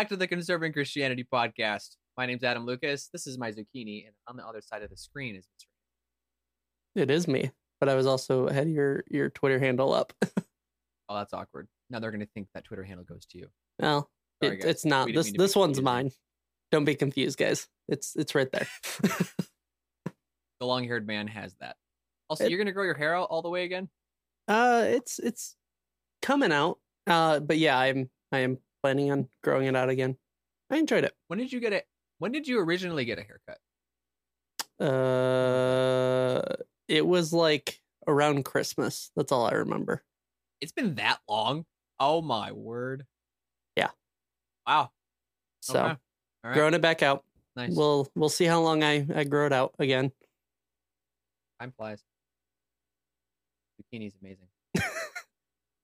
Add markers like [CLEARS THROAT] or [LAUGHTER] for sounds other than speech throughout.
Back to the Conserving Christianity podcast. My name's Adam Lucas. This is my zucchini, and on the other side of the screen is Mr. It is me, but I was also had your your Twitter handle up. [LAUGHS] Oh, that's awkward. Now they're going to think that Twitter handle goes to you. well, Sorry, it, it's not. We This mean to be this one's mine. Don't be confused, guys. It's it's right there. [LAUGHS] The long-haired man has that. Also, It- you're going to grow your hair out all the way again? uh, it's it's coming out. Uh, but yeah, I'm I am planning on growing it out again. I enjoyed it. When did you get it? When did you originally get a haircut? Uh, it was like around Christmas. That's all I remember. It's been that long. Oh my word. Yeah. Wow. So Okay. Right. growing it back out. nice. We'll we'll see how long I I grow it out again. Time flies. Bikini's amazing. [LAUGHS]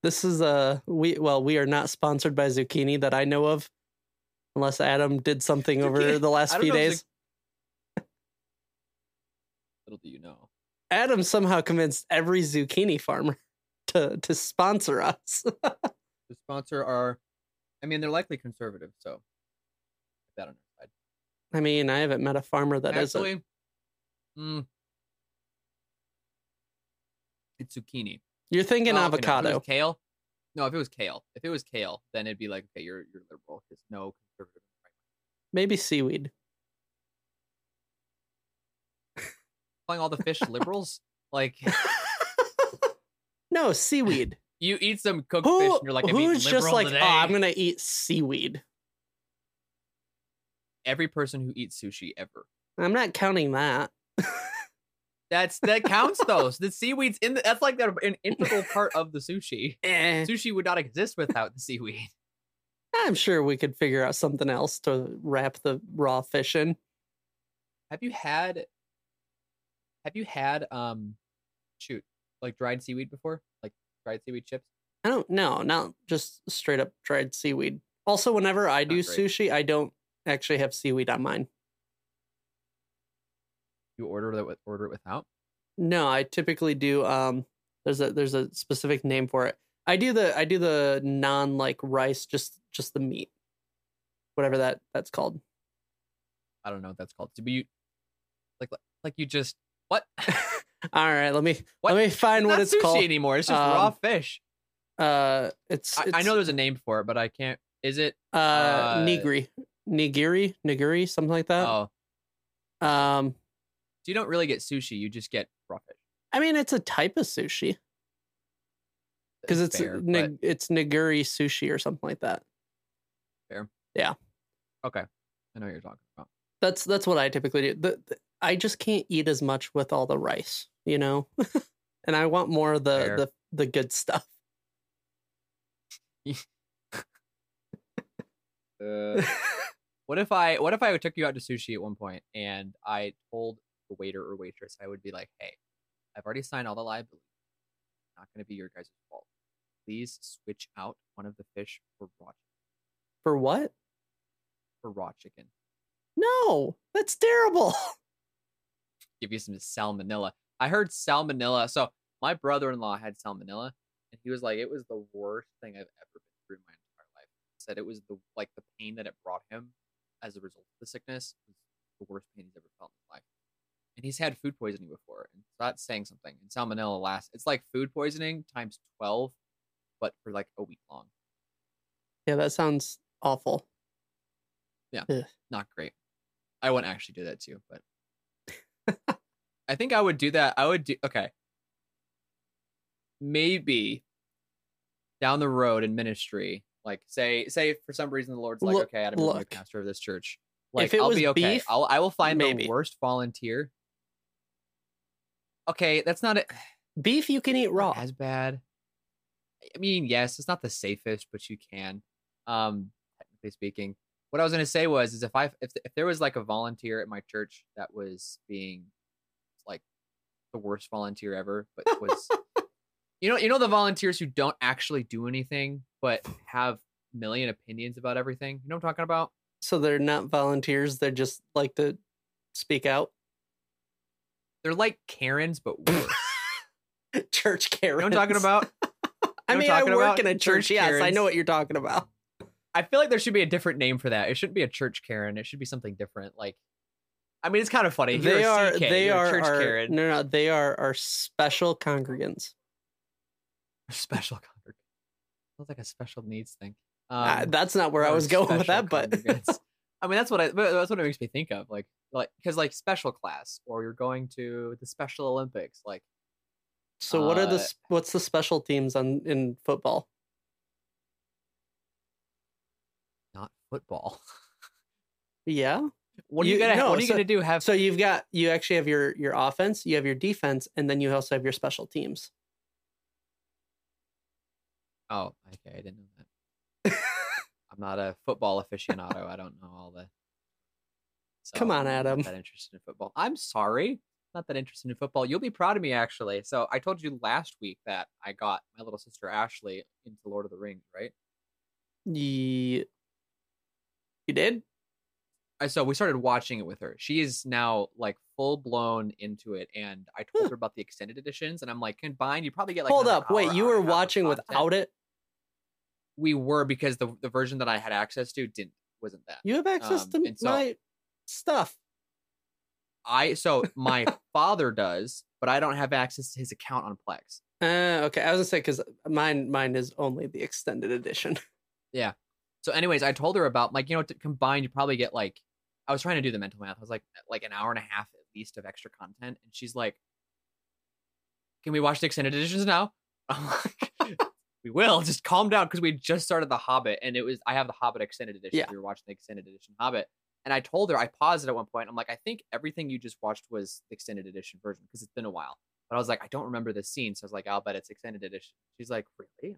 This is a we well we are not sponsored by zucchini that I know of, unless Adam did something over the last few days. Little do you know. Adam somehow convinced every zucchini farmer [LAUGHS] to to sponsor us. [LAUGHS] The sponsor are, I mean, they're likely conservative, so that on our side. I mean, I haven't met a farmer that isn't. Actually, mm, it's zucchini. You're thinking Well, okay, no, if it avocado. was kale. No, if it was kale, if it was kale, then it'd be like, okay, you're you're liberal. because no conservative. Right? Maybe seaweed. Calling all the fish [LAUGHS] liberals, like [LAUGHS] no, seaweed. [LAUGHS] you eat some cooked fish, and you're like, who's just like, oh, today. oh, I'm gonna eat seaweed. Every person who eats sushi ever. I'm not counting that. That's that counts though. So the seaweed's in the, that's like an integral part of the sushi. Eh, Sushi would not exist without the seaweed. [LAUGHS] I'm sure we could figure out something else to wrap the raw fish in. Have you had have you had um shoot like dried seaweed before? Like dried seaweed chips? I don't know, not just straight up dried seaweed. Also, whenever I do great. sushi, I don't actually have seaweed on mine. You order it with order it without? No, I typically do. Um, there's a there's a specific name for it. I do the I do the non like rice, just just the meat, whatever that that's called. I don't know what that's called. To be like like you just what? [LAUGHS] All right, let me What? let me find It's what it's sushi called. anymore. It's just raw Um, fish. Uh, it's, I, I know there's a name for it, but I can't. Is it? uh, uh, nigiri, nigiri, nigiri, something like that. oh, Um, so you don't really get sushi. You just get raw fish. I mean, it's a type of sushi because it's fair, nig- it's nigiri sushi or something like that. Fair. Yeah. okay. I know what you're talking about. That's that's what I typically do. The, the- I just can't eat as much with all the rice, you know, [LAUGHS] and I want more of the Fair. the the good stuff. [LAUGHS] [LAUGHS] Uh, what if I what if I took you out to sushi at one point and I told the waiter or waitress I would be like, hey, I've already signed all the liability. Not going to be your guys' fault. Please switch out one of the fish for raw For what? for raw chicken. No, that's terrible. [LAUGHS] Give you some salmonella. I heard salmonella. So my brother-in-law had salmonella, and he was like, it was the worst thing I've ever been through in my entire life. He said it was the like the pain that it brought him as a result of the sickness was the worst pain he's ever felt in his life. And he's had food poisoning before, and so that's saying something. And salmonella lasts. It's like food poisoning times twelve, but for like a week long. Yeah, that sounds awful. Yeah. Not great. I wouldn't actually do that to you, but [LAUGHS] I think I would do that. I would do okay. Maybe down the road in ministry, like say say for some reason the Lord's like, Look- okay, Adam, you're the pastor of this church. Like I'll be okay. beef, I'll I will find maybe. the worst volunteer. Okay, that's not it. Beef you can eat raw. As bad. I mean, yes, it's not the safest, but you can. Um, technically speaking. What I was gonna say was, is if I if if there was like a volunteer at my church that was being like the worst volunteer ever, but was [LAUGHS] you know you know the volunteers who don't actually do anything but have million opinions about everything. You know what I'm talking about? So they're not volunteers. They just like to speak out. They're like Karens, but [LAUGHS] worse. Church You Karen. know I'm talking about? [LAUGHS] I mean, I work in a church. Church Yes, I know what you're talking about. I feel like there should be a different name for that. It shouldn't be a church Karen. It should be something different. Like, I mean, it's kind of funny. You're they are CK, they you're are church our, Karen. no no they are our special congregants. [LAUGHS] Special congregants. Sounds like a special needs thing. Uh, Um, that's not where I was going with that, but. I mean, that's what I. That's what it makes me think of. Like, like because like special class, or you're going to the Special Olympics. Like, so what are the uh, what's the special teams on in football? not football. [LAUGHS] Yeah. what are you, You- gonna? no, what are you so- gonna do? Have So you've got you actually have your your offense, you have your defense, and then you also have your special teams. Oh, okay. I didn't know that. I'm not a football aficionado. I don't know all the. So Come on, Adam. I'm not That interested in football. I'm sorry. Not that interested in football. You'll be proud of me, actually. So I told you last week that I got my little sister Ashley into Lord of the Rings, right? You you did? I so we started watching it with her. She is now like full blown into it, and I told Huh. her about the extended editions, and I'm like, combined, you probably get like. Hold up, wait, you were and a half of watching without it? We were because the the version that I had access to didn't wasn't that. You have access Um, to so- my stuff. I so [LAUGHS] my father does, but I don't have access to his account on Plex. Uh, okay, I was gonna say because mine mine is only the extended edition. Yeah. So, anyways, I told her about like you know to combine, you probably get like I was trying to do the mental math. I was like like an hour and a half at least of extra content, and she's like, "Can we watch the extended editions now?" [LAUGHS] I'm like, "We will." Just calm down because we just started the Hobbit, and it was I have the Hobbit extended edition. Yeah. We were watching the extended edition Hobbit, and I told her I paused it at one point. I'm like, I think everything you just watched was the extended edition version because it's been a while. But I was like, I don't remember this scene, so I was like, I'll bet it's extended edition. She's like, really?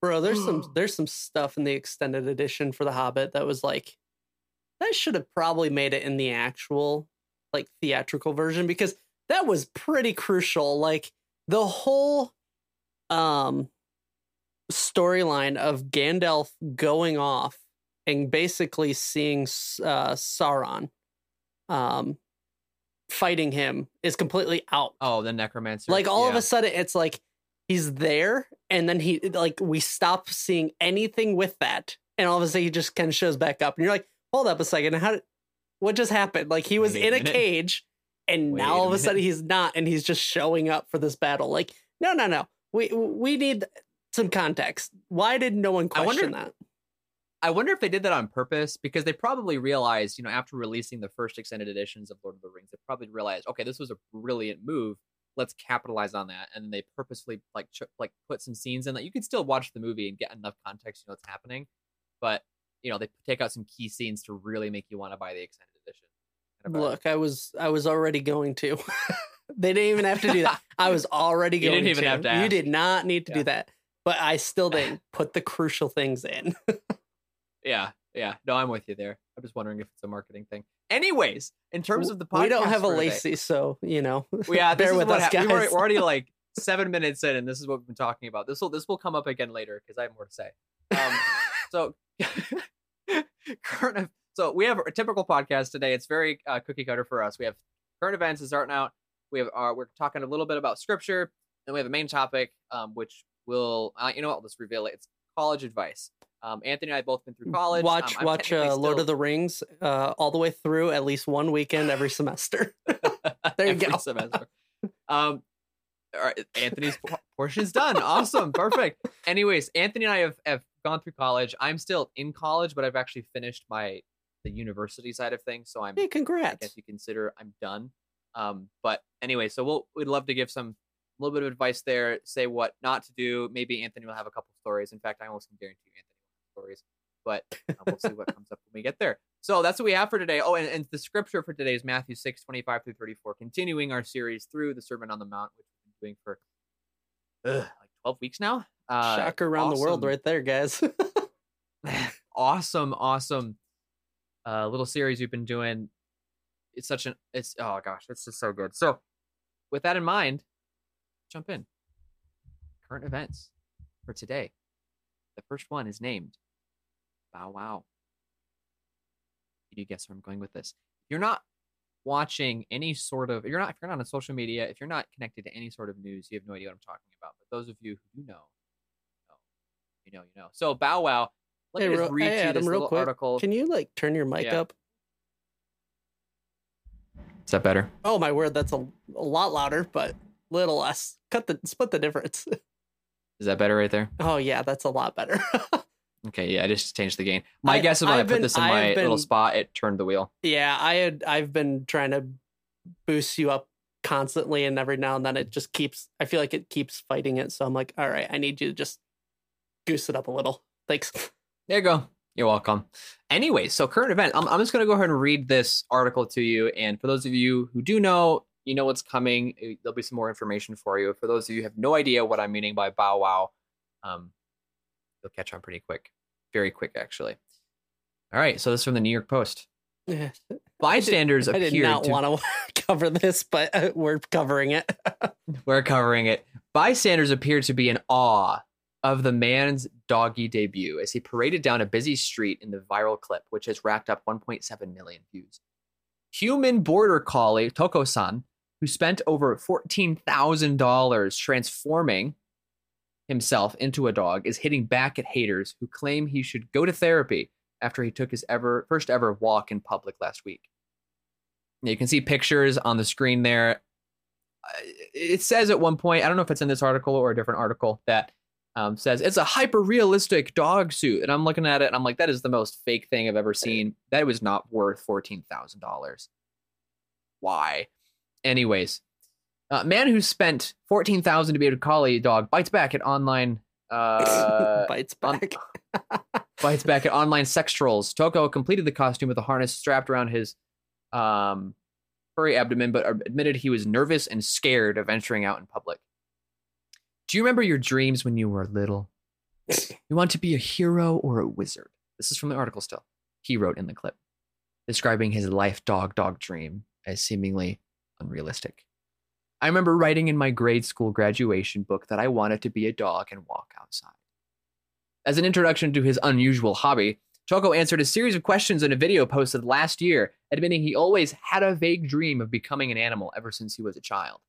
Bro, there's some [SIGHS] there's some stuff in the extended edition for The Hobbit that was like that should have probably made it in the actual like theatrical version because that was pretty crucial. Like the whole um storyline of Gandalf going off and basically seeing uh Sauron um fighting him is completely out. Oh, the necromancer. like all of a sudden it's like he's there and then he like we stop seeing anything with that and all of a sudden he just kind of shows back up and you're like hold up a second how did, what just happened? Like he was Wait in a minute. cage and Wait now a all of a sudden he's not and he's just showing up for this battle. Like no no no. We we need some context why did no one I wonder- question that I wonder if they did that on purpose because they probably realized, you know, after releasing the first extended editions of Lord of the Rings, they probably realized, okay, this was a brilliant move. Let's capitalize on that, and then they purposefully like ch- like put some scenes in that you can still watch the movie and get enough context you know what's happening, but you know they take out some key scenes to really make you want to buy the extended edition. Kind of a- look i was i was already going to [LAUGHS] they didn't even have to do that [LAUGHS] i was already going. You didn't even to. have to you did not need to Yeah. do that but i still [LAUGHS] didn't put the crucial things in [LAUGHS] yeah, yeah. No, I'm with you there. I'm just wondering if it's a marketing thing. Anyways, in terms of the podcast, we don't have a Lacey, so you know. [LAUGHS] Yeah, bear with us, hap- we're already, guys. we're already like seven minutes in, and this is what we've been talking about. This will this will come up again later because I have more to say. Um, so current. So we have a typical podcast today. It's very uh, cookie cutter for us. We have current events is starting out. We have uh, we're talking a little bit about scripture. and we have a main topic, um, which will uh, you know what? I'll just reveal it. It's college advice. Um, Anthony and I have both been through college. watch Um, watch uh, Lord still- of the Rings uh, all the way through at least one weekend every semester. [LAUGHS] [LAUGHS] There you every go. semester. Um, all right, Anthony's por- [LAUGHS] portion's done. Awesome, perfect. Anyways, Anthony and I have, have gone through college. I'm still in college, but I've actually finished my the university side of things, so I'm hey, I congrats! guess you consider I'm done. Um, but anyway, so we'll we'd love to give some a little bit of advice there. Say what not to do. Maybe Anthony will have a couple stories. In fact, I almost can guarantee you Anthony will have stories. But uh, we'll see what [LAUGHS] comes up when we get there. So that's what we have for today. Oh, and, and the scripture for today is Matthew 6, 25 through 34, continuing our series through the Sermon on the Mount, which we've been doing for ugh, like 12 weeks now. Uh, Shocker around the world, right there, guys. [LAUGHS] [LAUGHS] awesome, awesome uh, little series we've been doing. It's such an it's oh gosh, it's just so good. So, with that in mind, jump in. Current events for today. The first one is named Bow Wow. Can you guess where I'm going with this? If you're not watching any sort of, you're not, if you're not on social media, if you're not connected to any sort of news, you have no idea what I'm talking about. But those of you who do know, you know, you know. So Bow Wow Let Hey, me just read hey, you Adam, this real little quick, article. Can you like turn your mic Yeah. up? Is that better? Oh my word, that's a, a lot louder, but little less. Cut the split the difference. [LAUGHS] Is that better right there? Oh yeah, that's a lot better. [LAUGHS] Okay, yeah, I just changed the gain. My I- guess is when i put been- this in I've my little spot, it turned the wheel. yeah, I had I've been trying to boost you up constantly, and every now and then it just keeps. I feel like it keeps fighting it, so I'm like, all right, I need you to just goose it up a little. Thanks. [LAUGHS] There you go. You're welcome. Anyway, so current event. I'm, I'm just going to go ahead and read this article to you. And for those of you who do know, you know what's coming. Eh, There'll be some more information for you. For those of you who have no idea what I'm meaning by bow wow, um, you'll catch on pretty quick. Very quick, actually. All right. So this is from the New York Post. [LAUGHS] Bystanders I did appeared not to want to [LAUGHS] cover this, but uh, we're covering it. [LAUGHS] We're covering it. Bystanders appeared to be in awe of the man's doggy debut as he paraded down a busy street in the viral clip, which has racked up 1.7 million views. Human border collie Toco-san, who spent over $14,000 transforming himself into a dog, is hitting back at haters who claim he should go to therapy after he took his ever first ever walk in public last week. Now, you can see pictures on the screen there it says at one point, I don't know if it's in this article or a different article, that um, says it's a hyper realistic dog suit. And I'm looking at it and I'm like, that is the most fake thing I've ever seen. That was not worth $14,000. Why? Anyways, uh, man who spent 14000 to be a collie dog bites back at online. [LAUGHS] Uh, Bites on- back. [LAUGHS] bites back at online sex trolls. Toco completed the costume with a harness strapped around his um, furry abdomen, but admitted he was nervous and scared of venturing out in public. Do you remember your dreams when you were little? You want to be a hero or a wizard? This is from the article still. He wrote in the clip, describing his life dog dog dream as seemingly unrealistic. I remember writing in my grade school graduation book that I wanted to be a dog and walk outside. As an introduction to his unusual hobby, Toco answered a series of questions in a video posted last year, admitting he always had a vague dream of becoming an animal ever since he was a child.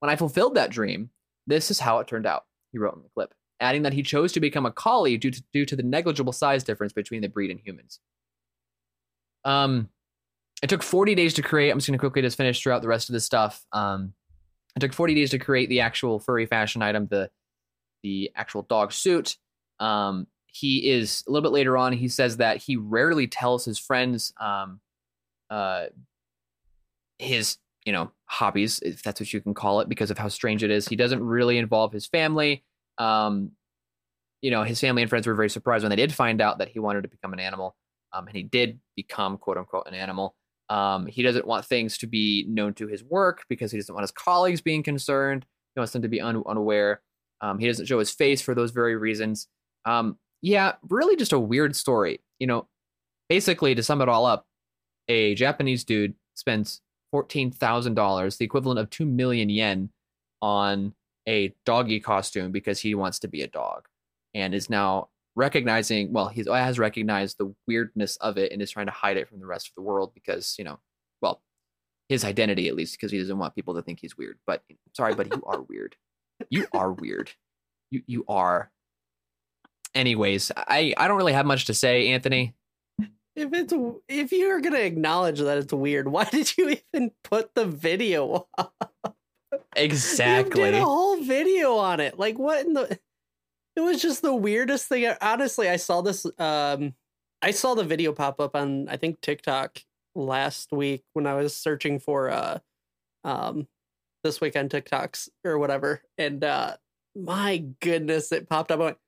When I fulfilled that dream, this is how it turned out, he wrote in the clip, adding that he chose to become a collie due to, due to the negligible size difference between the breed and humans. Um, it took 40 days to create. I'm just going to quickly just finish throughout the rest of this stuff. Um, it took 40 days to create the actual furry fashion item, the the actual dog suit. Um, he is a little bit later on. He says that he rarely tells his friends um, uh, his you know hobbies, if that's what you can call it, because of how strange it is. He doesn't really involve his family. Um, you know, his family and friends were very surprised when they did find out that he wanted to become an animal, um, and he did become quote unquote an animal. Um, he doesn't want things to be known to his work because he doesn't want his colleagues being concerned. He wants them to be un- unaware. Um, he doesn't show his face for those very reasons. Um, yeah, really just a weird story. You know, basically to sum it all up, a Japanese dude spends fourteen thousand dollars, the equivalent of two million yen, on a doggy costume because he wants to be a dog, and is now recognizing. Well, oh, he has recognized the weirdness of it and is trying to hide it from the rest of the world because you know, well, his identity at least because he doesn't want people to think he's weird. But sorry, but you are weird. You are weird. You you are. Anyways, I I don't really have much to say, Anthony. If it's if you're gonna acknowledge that it's weird, why did you even put the video? up? Exactly. [LAUGHS] You did a whole video on it. Like what in the? It was just the weirdest thing. Honestly, I saw this. Um, I saw the video pop up on I think TikTok last week when I was searching for uh, um, this week on TikToks or whatever, and uh, my goodness, it popped up. I went,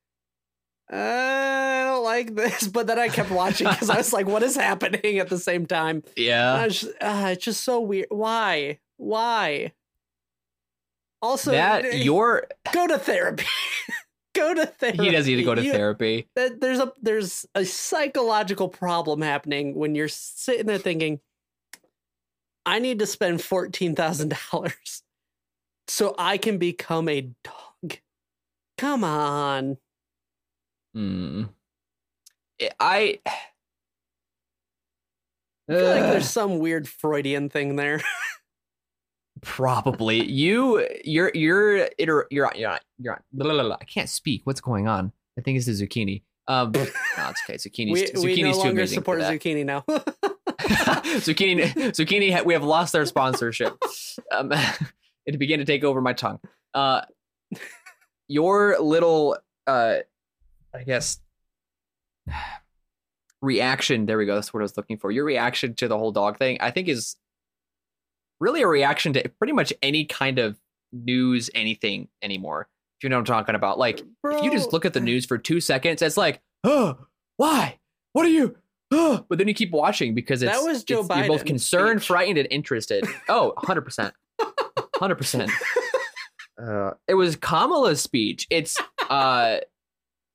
I don't like this, [LAUGHS] but then I kept watching because I was like, "What is happening?" At the same time, Yeah. just, uh, it's just so weird. Why? Why? Also, That eh, your go to therapy. [LAUGHS] go to therapy. he does need to go to You- therapy. There's a there's a psychological problem happening when you're sitting there thinking, I need to spend fourteen thousand dollars [LAUGHS] so I can become a dog. Come on. Hmm. I. I feel like there's some weird Freudian thing there. [LAUGHS] Probably you. You're you're iter- you're on- you're on, you're on. Blah, blah, blah. I can't speak. What's going on? I think it's the zucchini. Um, [LAUGHS] no, it's okay. Zucchini's we, zucchini's we no too longer support zucchini now. [LAUGHS] zucchini, zucchini. We have lost their sponsorship. [LAUGHS] Um, it began to take over my tongue. Uh, your little, uh, I guess, [SIGHS] reaction. There we go. That's what I was looking for. Your reaction to the whole dog thing, I think, is really a reaction to pretty much any kind of news, anything anymore. If you know what I'm talking about, like if you just look at the news for two seconds, it's like, oh, why? What are you? Oh, but then you keep watching because it's That was Joe it's- You're both concerned, speech. frightened, and interested. [LAUGHS] Oh, 100 percent, hundred percent. [LAUGHS] Uh, It was Kamala's speech. It's uh,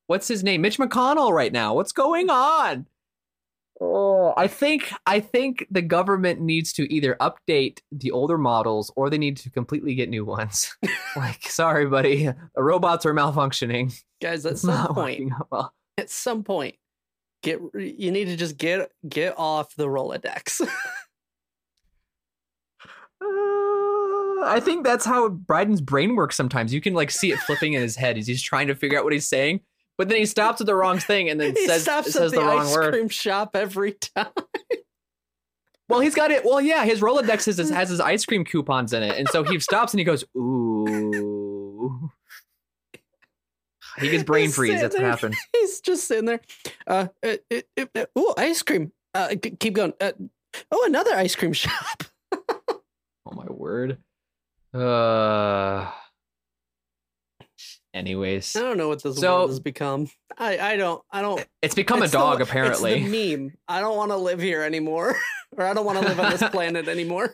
what's his name? Mitch McConnell. Right now, what's going on? Oh, I think I think the government needs to either update the older models or they need to completely get new ones. [LAUGHS] like, sorry, buddy, the robots are malfunctioning. guys, at It's some not point, well. at some point, get you need to just get get off the Rolodex. Uh, I think that's how Biden's brain works sometimes. You can like see it flipping in his head. as He's trying to figure out what he's saying, but then he stops at the wrong thing and then [LAUGHS] he says, stops says at the, the wrong ice word. cream shop every time. Well, he's got it. Well, yeah, his Rolodex has, [LAUGHS] has his ice cream coupons in it. And so he stops and he goes, ooh. He gets brain He's freeze. That's what happened. [LAUGHS] He's just sitting there. Uh, uh, uh, uh, uh, oh, ice cream. Uh, keep going. Uh, oh, another ice cream shop. Oh, my word. Uh. Anyways, I don't know what this So- world has become. I, I don't. I don't. it's become it's a dog, the, apparently. It's the [LAUGHS] meme. I don't want to live here anymore, [LAUGHS] or I don't want to live on this [LAUGHS] planet anymore.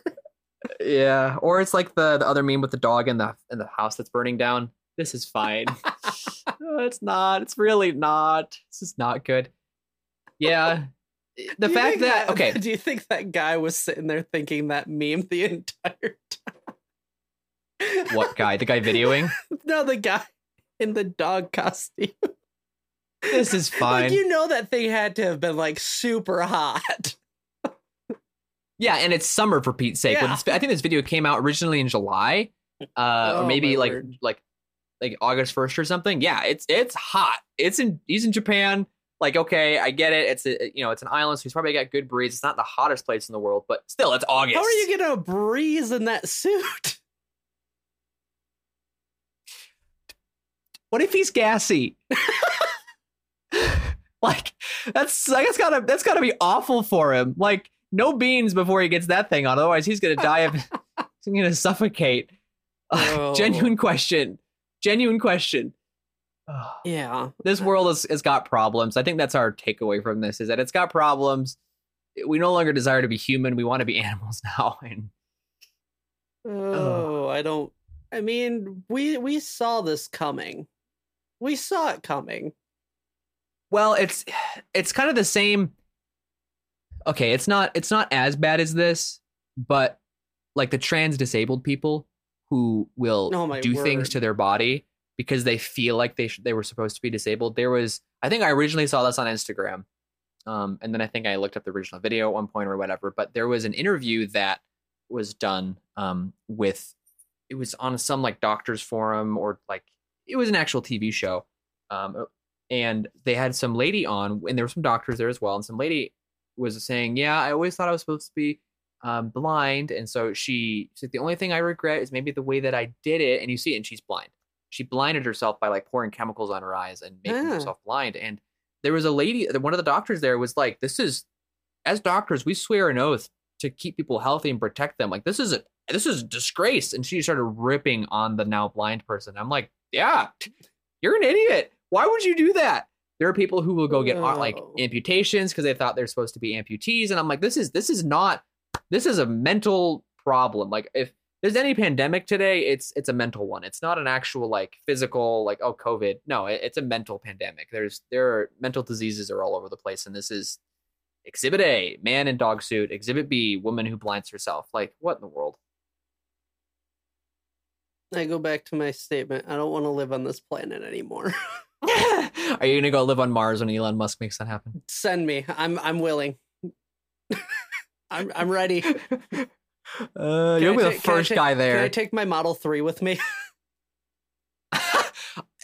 Yeah, or it's like the the other meme with the dog in the in the house that's burning down. This is fine. no, it's not. It's really not. This is not good. Yeah, the fact think that okay, Do you think that guy was sitting there thinking that meme the entire time? what guy? The guy videoing? No, the guy in the dog costume. This is [LAUGHS] fine. Like you know that thing had to have been like super hot. [LAUGHS] Yeah, and it's summer for Pete's sake. Yeah. this- I think this video came out originally in July, uh, Oh, or maybe like word. like like August first or something. Yeah, it's it's hot. It's in he's in Japan. Like, okay, I get it. It's a, you know it's an island, so he's probably got good breeze. It's not the hottest place in the world, but still, it's August. How are you gonna breeze in that suit? [LAUGHS] What if he's gassy? [LAUGHS] like that's I guess gotta that's gotta be awful for him. Like no beans before he gets that thing on, otherwise he's gonna die of [LAUGHS] he's gonna suffocate. Uh, oh. Genuine question. Genuine question. Yeah. this world has, has got problems. I think that's our takeaway from this is that it's got problems. We no longer desire to be human. We want to be [LAUGHS] animals now. And Oh, I don't. I mean, we we saw this coming. We saw it coming. well, it's it's kind of the same. Okay, it's not it's not as bad as this, but like the trans disabled people who will Oh, do things to their body because they feel like they sh- they were supposed to be disabled. There was I think I originally saw this on Instagram, um, and then I think I looked up the original video at one point or whatever. But there was an interview that was done um, with it was on some like doctors forum or like it was an actual TV show, um, and they had some lady on and there were some doctors there as well, and some lady was saying, "Yeah, I always thought I was supposed to be." Um, blind, and so she said the only thing I regret is maybe the way that I did it. And you see, it, and she's blind. She blinded herself by like pouring chemicals on her eyes and making Ah. herself blind. And there was a lady, one of the doctors there was like, "This is, as doctors, we swear an oath to keep people healthy and protect them. Like this is a this is a disgrace." And she started ripping on the now blind person. I'm like, "Yeah, you're an idiot. Why would you do that?" There are people who will go get uh, like amputations because they thought they're supposed to be amputees, and I'm like, this is this is not this is a mental problem. Like if there's any pandemic today, it's it's a mental one. It's not an actual like physical like oh COVID. No, it, it's a mental pandemic. There's there are mental diseases are all over the place, and this is Exhibit A, man in dog suit. Exhibit B, woman who blinds herself. Like what in the world? I go back to my statement. I don't want to live on this planet anymore. [LAUGHS] [LAUGHS] are you gonna go live on Mars when Elon Musk makes that happen? Send me. I'm I'm willing. [LAUGHS] I'm I'm ready. Uh, you'll be the take- can I first take- guy there. Can. I take my Model Three with me?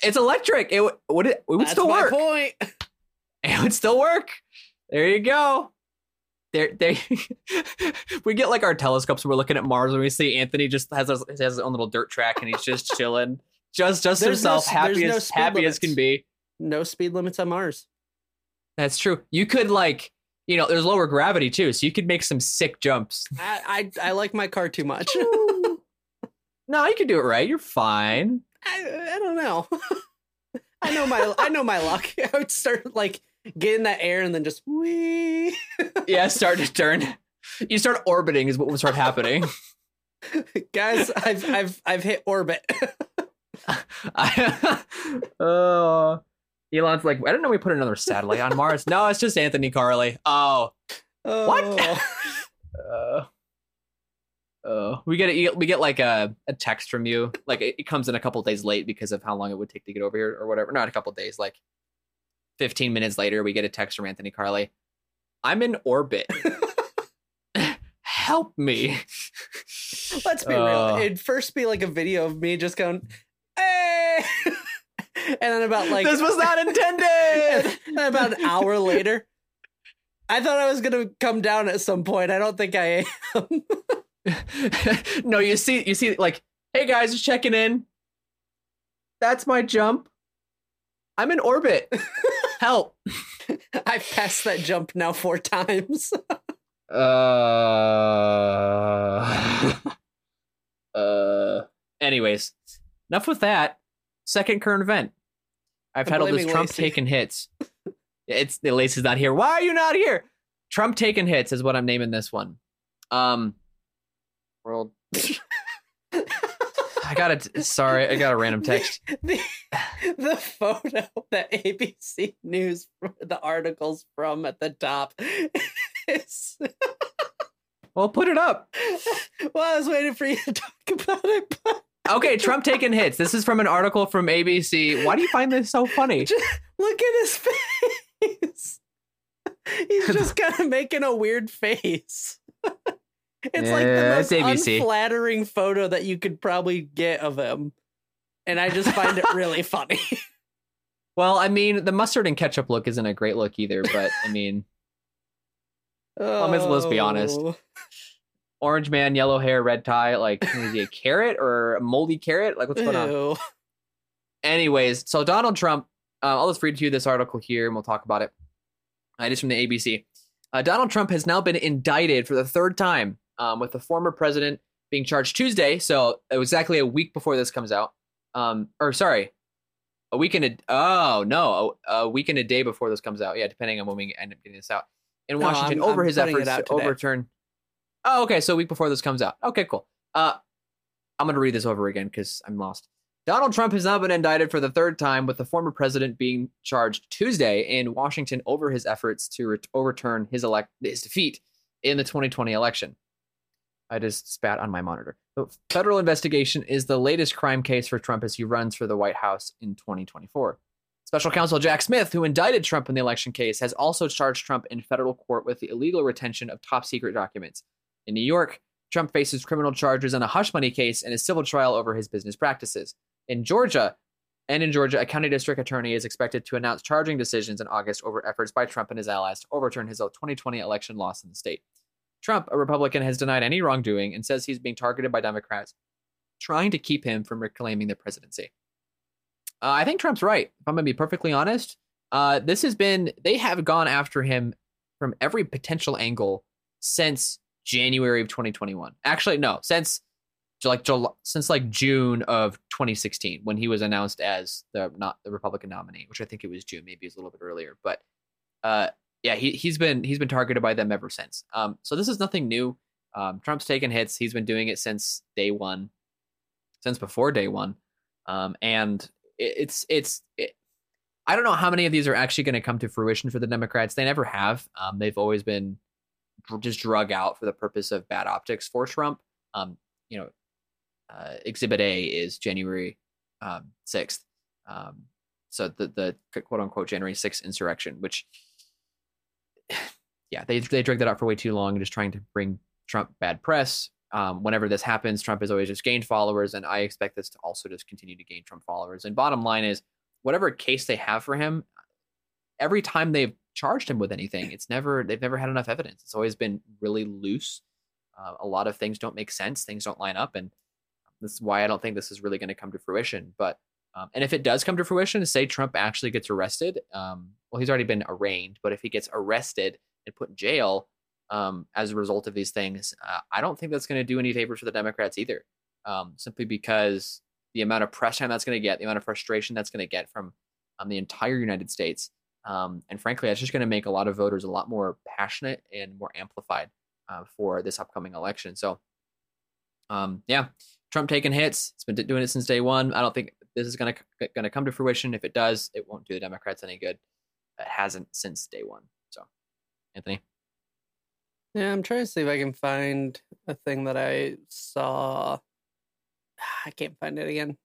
it's electric. It would it, it would That's still work. point. it would still work. There you go. There, they. [LAUGHS] we get like our telescopes. We're looking at Mars, and we see Anthony just has his, has his own little dirt track, and he's just chilling, [LAUGHS] just just There's himself, s- happy no as speed happy as can be. No speed limits on Mars. That's true. You could like, you know, there's lower gravity too, so you could make some sick jumps. I I, I like my car too much. [LAUGHS] no, you can do it right. You're fine. I, I don't know. I know my I know my luck. I would start like get in that air and then just wee. [LAUGHS] Yeah, start to turn. You start orbiting is what will start happening. [LAUGHS] Guys, I've I've I've hit orbit. I, [LAUGHS] oh, Elon's like, I don't know. We put another satellite on Mars. No, it's just Anthony Carley. Oh, Oh. uh, uh, we get a, we get like a, a text from you. Like it, it comes in a couple days late because of how long it would take to get over here or whatever. Not a couple days, like 15 minutes later, we get a text from Anthony Carley. I'm in orbit. [LAUGHS] Help me. Let's be Uh. real. It'd first be like a video of me just going, hey, [LAUGHS] and then about like this was not intended. [LAUGHS] and about an hour later, I thought I was gonna come down at some point. I don't think I am. no, you see, you see, like, hey guys, just checking in. That's my jump. I'm in orbit. Help. [LAUGHS] I've passed that jump now four times. [LAUGHS] Uh. [LAUGHS] uh. Anyways, enough with that. Second current event. I've I'm titled this Trump Lacey. taking hits. It's the Lacey's not here. Why are you not here? Trump taking hits is what I'm naming this one. Um. World. I got it. Sorry, I got a random text. [LAUGHS] the, the photo that ABC News, the articles from at the top. is [LAUGHS] Well, put it up. well, I was waiting for you to talk about it, but Okay, Trump taking hits. This is from an article from ABC. Why do you find this so funny? [LAUGHS] look at his face. He's just kind of making a weird face. It's like the most ABC. unflattering photo that you could probably get of him. And I just find it really [LAUGHS] funny. Well, I mean, the mustard and ketchup look isn't a great look either, but I mean, Well, let's- be honest. Oh. orange man, yellow hair, red tie, like is he a [LAUGHS] carrot or a moldy carrot? Like what's going on? Anyways, so Donald Trump, uh, I'll just read to you this article here and we'll talk about it. Uh, it is from the ABC. Uh, Donald Trump has now been indicted for the third time, um, with the former president being charged Tuesday. So exactly a week before this comes out. Um, or sorry, a week and a oh no, a, a week and a day before this comes out. Yeah, depending on when we end up getting this out in No, Washington I'm- over I'm his efforts to today. overturn. Oh, okay. So a week before this comes out. Okay, cool. Uh, I'm going to read this over again because I'm lost. Donald Trump has now been indicted for the third time, with the former president being charged Tuesday in Washington over his efforts to re- overturn his elect his defeat in the 2020 election. I just spat on my monitor. The federal investigation is the latest crime case for Trump as he runs for the White House in 2024. Special counsel Jack Smith, who indicted Trump in the election case, has also charged Trump in federal court with the illegal retention of top secret documents. In New York, Trump faces criminal charges in a hush money case and a civil trial over his business practices. In Georgia, and in Georgia, a county district attorney is expected to announce charging decisions in August over efforts by Trump and his allies to overturn his 2020 election loss in the state. Trump, a Republican, has denied any wrongdoing and says he's being targeted by Democrats trying to keep him from reclaiming the presidency. Uh, I think Trump's right. If I'm going to be perfectly honest, uh, this has been, they have gone after him from every potential angle since January of 2021. Actually, no, since like July, since like June of 2016 when he was announced as the not the Republican nominee, which I think it was June, maybe it's a little bit earlier, but uh, yeah, he he's been he's been targeted by them ever since. Um, so this is nothing new. Um, Trump's taken hits. He's been doing it since day one, since before day one, um, and it, it's it's. It, I don't know how many of these are actually going to come to fruition for the Democrats. They never have. Um, they've always been just drug out for the purpose of bad optics for Trump. Um, you know, uh, Exhibit A is January um, 6th. Um, so the the quote unquote January 6th insurrection, which [SIGHS] yeah, they they dragged that out for way too long, just trying to bring Trump bad press. Um, whenever this happens, Trump has always just gained followers, and I expect this to also just continue to gain Trump followers. And bottom line is, whatever case they have for him, every time they've charged him with anything, it's never they've never had enough evidence. It's always been really loose. Uh, a lot of things don't make sense. Things don't line up, and this is why I don't think this is really going to come to fruition. But um, and if it does come to fruition, say Trump actually gets arrested, um, well, he's already been arraigned. But if he gets arrested and put in jail um, as a result of these things, uh, I don't think that's going to do any favors for the Democrats either. Um, simply because the amount of press time that's going to get, the amount of frustration that's going to get from um, the entire United States, um, and frankly, that's just going to make a lot of voters a lot more passionate and more amplified uh, for this upcoming election. So, yeah, Trump taking hits. It's been doing it since day one. I don't think this is going to going to come to fruition. If it does, it won't do the Democrats any good. It hasn't since day one. So, Anthony. Yeah, I'm trying to see if I can find a thing that I saw. [SIGHS] I can't find it again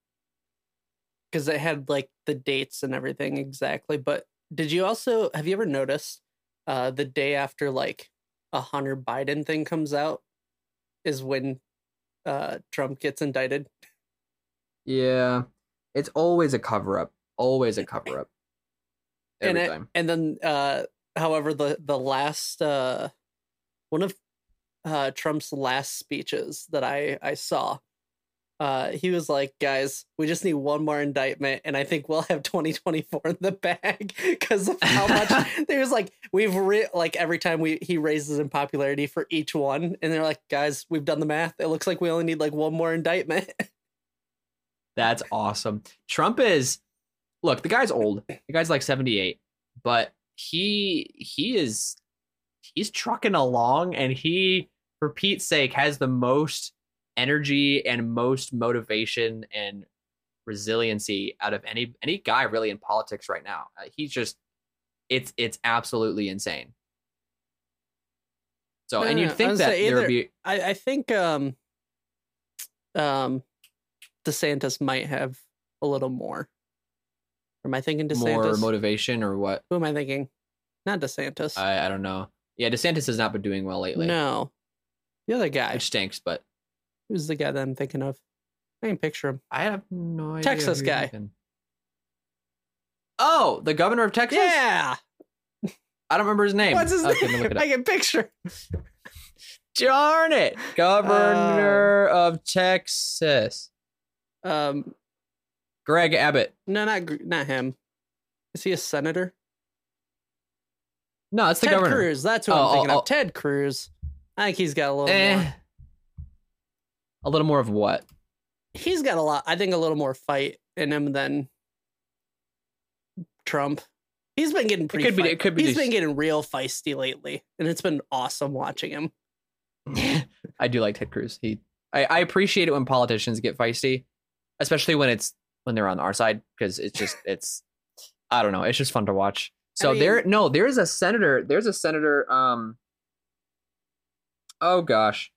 because it had like the dates and everything exactly. But did you also have you ever noticed uh, the day after like a Hunter Biden thing comes out is when uh, Trump gets indicted? Yeah, it's always a cover up. Always a cover up. Every and it, time. And then, uh, however, the the last uh, one of uh, Trump's last speeches that I I saw uh, he was like, guys, we just need one more indictment, and I think we'll have 2024 in the bag [LAUGHS] because of how much [LAUGHS] [LAUGHS] there's like we've re- like every time we he raises in popularity for each one, and they're like, guys, we've done the math. It looks like we only need like one more indictment. That's awesome. Trump is look, the guy's old. The guy's like 78, but he he is he's trucking along, and he, for Pete's sake, has the most energy and most motivation and resiliency out of any any guy really in politics right now. Uh, he's just it's it's absolutely insane. So, and you'd think that there would be. I, I think um, um, DeSantis might have a little more. Or am I thinking DeSantis? More motivation or what? Who am I thinking? Not DeSantis. I, I don't know. Yeah, DeSantis has not been doing well lately. No, the other guy. Which stinks, but Who's the guy that I'm thinking of? I can picture him. I have no idea. Texas guy. Oh, the governor of Texas? Yeah. I don't remember his name. What's his name? I can picture. [LAUGHS] Darn it. Governor uh, of Texas. Um Greg Abbott. No, not not him. Is he a senator? No, it's the Ted governor. Cruz. That's what oh, I'm thinking oh, of. Oh. Ted Cruz. I think he's got a little eh. more. A little more of what? He's got a lot. I think a little more fight in him than Trump. He's been getting pretty. It could be. It could be. He's been getting real feisty lately, and it's been awesome watching him. [LAUGHS] I do like Ted Cruz. He. I, I appreciate it when politicians get feisty, especially when it's when they're on our side because it's just [LAUGHS] it's. I don't know. It's just fun to watch. So I mean, there, no, there's a senator. There's a senator. Um. Oh gosh,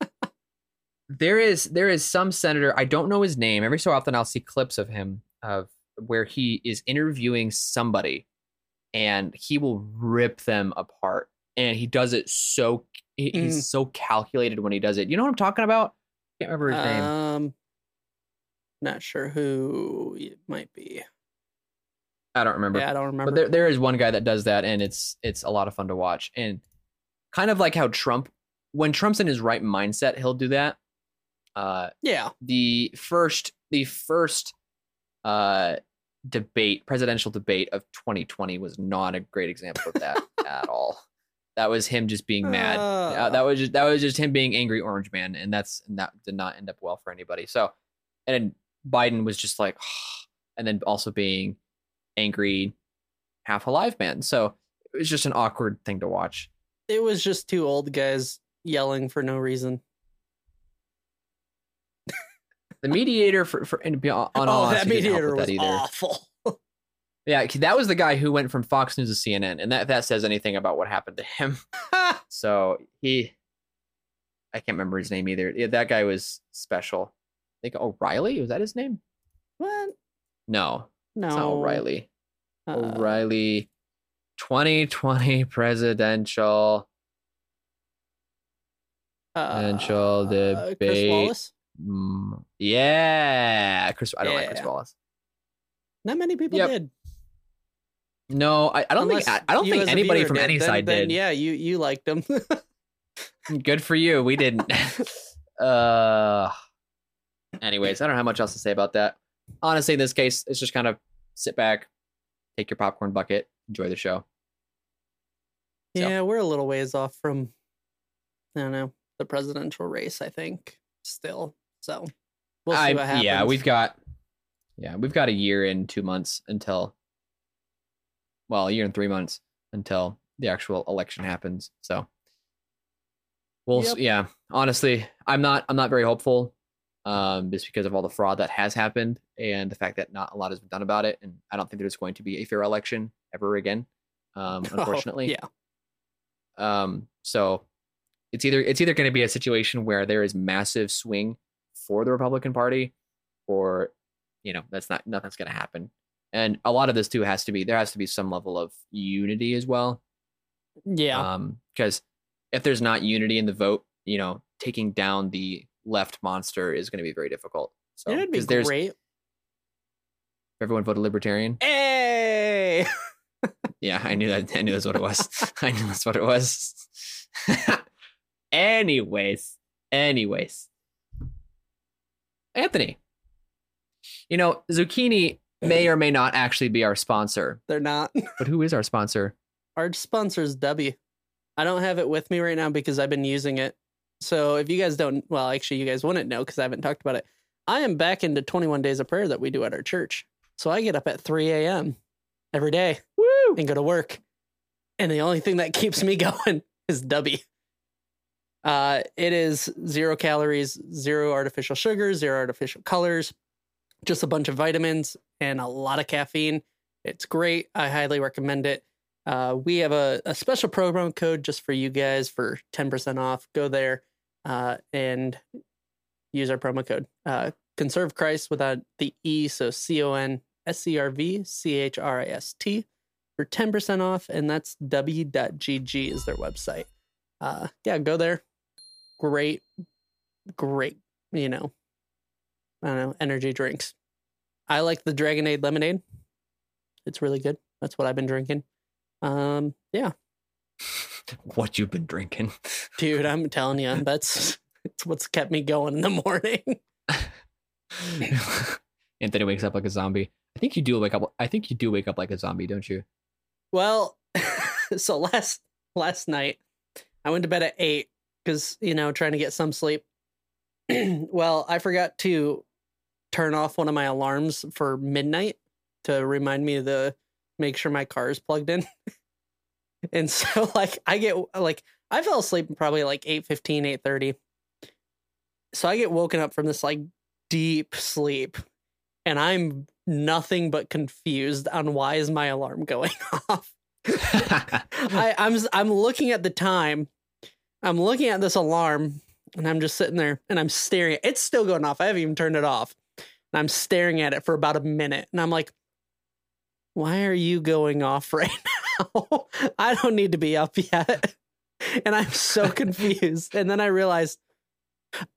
[LAUGHS] there is there is some senator I don't know his name. Every so often I'll see clips of him of where he is interviewing somebody and he will rip them apart and he does it so he, mm. he's so calculated when he does it. You know what I'm talking about? Can't remember his name. Not sure who it might be. I don't remember. Yeah, I don't remember. But there, there is one guy that does that and it's it's a lot of fun to watch. And kind of like how Trump when Trump's in his right mindset, he'll do that. Uh, yeah. The first, the first uh, debate, presidential debate of 2020 was not a great example of that [LAUGHS] at all. That was him just being mad. Uh, that was just that was just him being angry orange man, and that's and that did not end up well for anybody. So, and Biden was just like, [SIGHS] and then also being angry, half alive man. So it was just an awkward thing to watch. It was just two old guys yelling for no reason the mediator for for and be on [LAUGHS] oh that mediator was that awful. [LAUGHS] yeah, that was the guy who went from Fox News to CNN, and that that says anything about what happened to him. [LAUGHS] so he, I can't remember his name either. Yeah, that guy was special. I think O'Reilly was that his name? What? No, no, it's not O'Reilly. Uh, O'Reilly, 2020 [LAUGHS] presidential. Presidential uh, debate. Chris Wallace? Mm, yeah, Chris. I don't yeah. like Chris Wallace. Not many people yep. did. No, I, I don't Unless think I, I don't think anybody from did, any then- side then did. Yeah, you you liked them. [LAUGHS] Good for you. We didn't. [LAUGHS] uh. Anyways, I don't have much else to say about that. Honestly, in this case, it's just kind of sit back, take your popcorn bucket, enjoy the show. So- yeah, we're a little ways off from I don't know the presidential race. I think still. So we'll see I- what happens. Yeah, we've got yeah, we've got a year and two months until well, a year and three months until the actual election happens. So we'll Yep. yeah, honestly, I'm not I'm not very hopeful. Um, just because of all the fraud that has happened and the fact that not a lot has been done about it, and I don't think there's going to be a fair election ever again. Um, [LAUGHS] Oh, unfortunately, yeah. um, so it's either it's either going to be a situation where there is massive swing for the Republican Party, or you know that's not nothing's going to happen. And a lot of this too has to be there has to be some level of unity as well. Yeah. Um, because if there's not unity in the vote, you know, taking down the left monster is going to be very difficult. So It'd be great. everyone voted libertarian. Hey. [LAUGHS] Yeah, I knew that. I knew that's what it was. [LAUGHS] I knew that's what it was. [LAUGHS] anyways, anyways, Anthony, you know, zucchini may or may not actually be our sponsor, They're not. but who is our sponsor? Our sponsor's Dubby. I don't have it with me right now because I've been using it. So if you guys don't, well, actually, you guys wouldn't know because I haven't talked about it. I am back into 21 days of prayer that we do at our church. So I get up at 3 a.m. every day Woo! and go to work. And the only thing that keeps me [LAUGHS] going is Dubby. Uh, it is zero calories, zero artificial sugars, zero artificial colors, just a bunch of vitamins and a lot of caffeine. It's great. I highly recommend it. Uh, we have a, a special program code just for you guys for 10% off. Go there uh, and use our promo code. Uh, Conserve Christ without the E, so C O N S C R V C H R I S T for 10% off. And that's Dubby.gg is their website. Uh, yeah, go there. Great, great, you know, I don't know, energy drinks. I like the Dragonade lemonade. It's really good. That's what I've been drinking. Um, yeah, What you've been drinking? [LAUGHS] dude, I'm telling you, that's it's what's kept me going in the morning. [LAUGHS] [LAUGHS] Anthony wakes up like a zombie. I think you do wake up. I think you do wake up like a zombie, don't you? Well, so last last night I went to bed at eight because you know trying to get some sleep. [CLEARS THROAT] well, I forgot to turn off one of my alarms for midnight to remind me to make sure my car is plugged in. And so [LAUGHS] like I get like I fell asleep probably like 8:15, 8:30. So I get woken up from this like deep sleep and I'm nothing but confused on why is my alarm going [LAUGHS] off. I, [LAUGHS] I'm s- I'm looking at the time. I'm looking at this alarm, and I'm just sitting there, and I'm staring. It's still going off. I haven't even turned it off. And I'm staring at it for about a minute, and I'm like, "Why are you going off right [LAUGHS] now? I don't need to be up yet." [LAUGHS] And I'm so [LAUGHS] confused. And then I realized,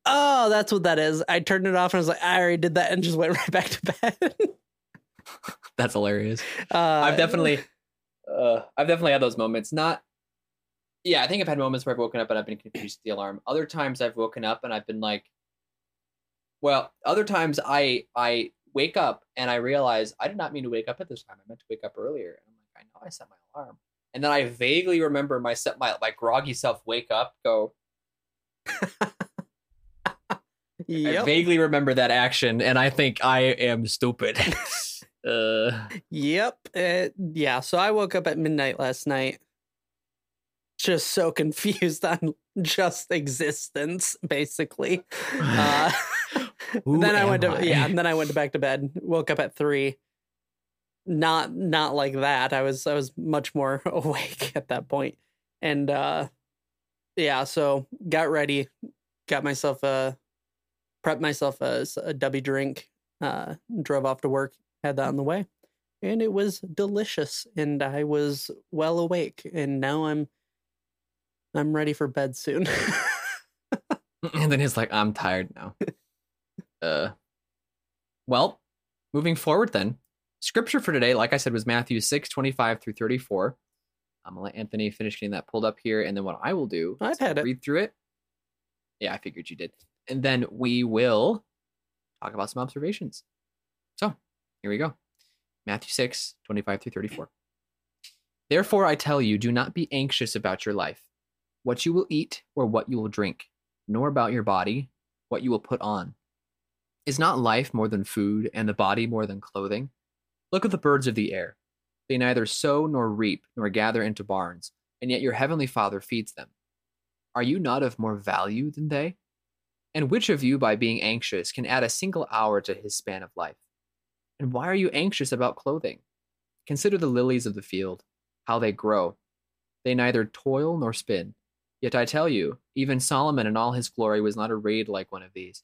oh, that's what that is. I turned it off, and I was like, "I already did that," and just went right back to bed. That's hilarious. uh, I've definitely, uh, I've definitely had those moments. Not, yeah, I think I've had moments where I've woken up and I've been confused with the alarm. Other times I've woken up and I've been like, well, other times I I wake up and I realize I did not mean to wake up at this time. I meant to wake up earlier. And I'm like, I know I set my alarm. And then I vaguely remember my set my my groggy self wake up, go. I vaguely remember that action, and I think I am stupid. [LAUGHS] [LAUGHS] uh, Yep. Uh, yeah. So I woke up at midnight last night, just so confused [LAUGHS] on just existence, basically. [SIGHS] Uh, then I went to I? yeah, and then I went to back to bed. Woke up at three. Not not like that. I was I was much more [LAUGHS] awake at that point, and uh, yeah. So got ready, got myself a prepped myself a, a dubby drink. Uh, drove off to work, had that on the way, and it was delicious. And I was well awake, and now I'm I'm ready for bed soon. [LAUGHS] And then he's like, I'm tired now. [LAUGHS] uh well, moving forward then. scripture for today, like I said, was Matthew 6, 25 through 34. I'm gonna let Anthony finish getting that pulled up here, and then what I will do I've is had it. read through it. Yeah, I figured you did. And then we will talk about some observations. So here we go. Matthew 6, 25 through 34. Therefore, I tell you, do not be anxious about your life, what you will eat or what you will drink, nor about your body, what you will put on. Is not life more than food, and the body more than clothing? Look at the birds of the air. They neither sow nor reap nor gather into barns, and yet your heavenly Father feeds them. Are you not of more value than they? And which of you, by being anxious, can add a single hour to his span of life? And why are you anxious about clothing? Consider the lilies of the field, how they grow. They neither toil nor spin. Yet I tell you, even Solomon in all his glory was not arrayed like one of these.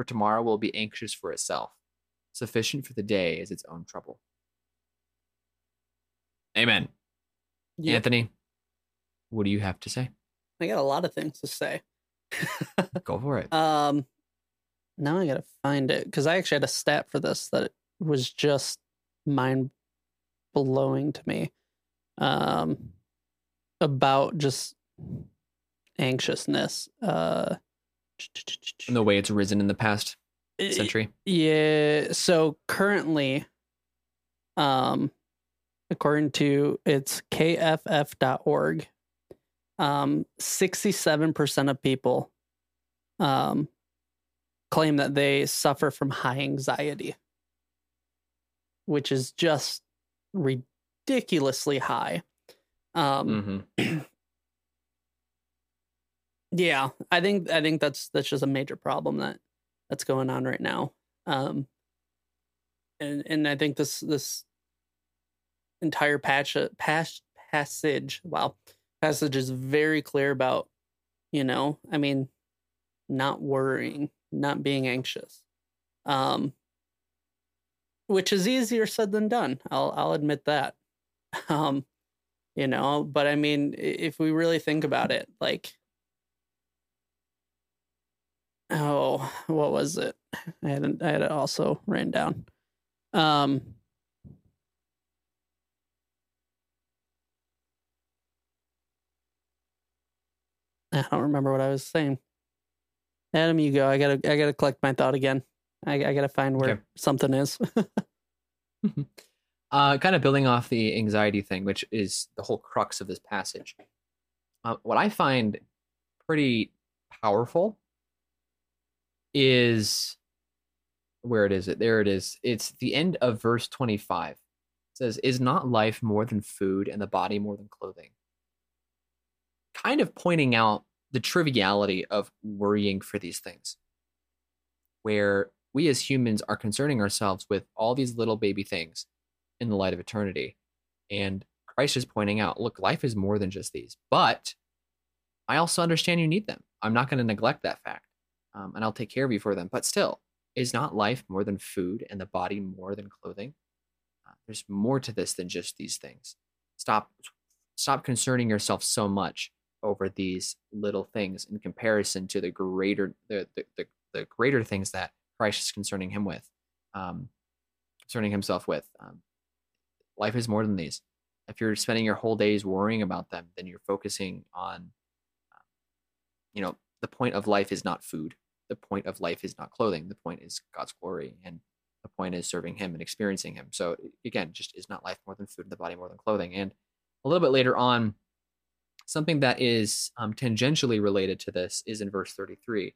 for tomorrow will be anxious for itself. Sufficient for the day is its own trouble. Amen. Anthony, what do you have to say? I got a lot of things to say. [LAUGHS] Go for it. Um, now I gotta find it because I actually had a stat for this that was just mind blowing to me. Um, about just anxiousness. Uh, And the way it's risen in the past century. yeah. So currently, um, according to it's kff.org, um, 67% of people um, claim that they suffer from high anxiety, which is just ridiculously high. Um, hmm [CLEARS THROAT] yeah, I think I think that's that's just a major problem that that's going on right now. Um, and and I think this this entire patch patch passage, wow, passage is very clear about, you know, I mean, not worrying, not being anxious, um, which is easier said than done. I'll I'll admit that. [LAUGHS] Um, you know, but I mean, if we really think about it, like oh what was it? I had it, i had it also written down. Um i don't remember what i was saying. Adam you go. I gotta i gotta collect my thought again. I, I gotta find where Okay. something is. [LAUGHS] Uh, kind of building off the anxiety thing, which is the whole crux of this passage. Uh, what I find pretty powerful is where it is it there it is it's the end of verse 25 it says is not life more than food and the body more than clothing? Kind of pointing out the triviality of worrying for these things where we as humans are concerning ourselves with all these little baby things in the light of eternity and christ is pointing out look life is more than just these but i also understand you need them. I'm not going to neglect that fact um, and i'll take care of you for them. But still is not life more than food and the body more than clothing? Uh, there's more to this than just these things. Stop stop concerning yourself so much over these little things in comparison to the greater the the, the, the greater things that christ is concerning him with um, concerning himself with. Um, life is more than these. If you're spending your whole days worrying about them then you're focusing on um, you know the point of life is not food. The point of life is not clothing. The point is god's glory and the point is serving him and experiencing him. So again just is not life more than food and the body more than clothing? And a little bit later on something that is um, tangentially related to this is in verse 33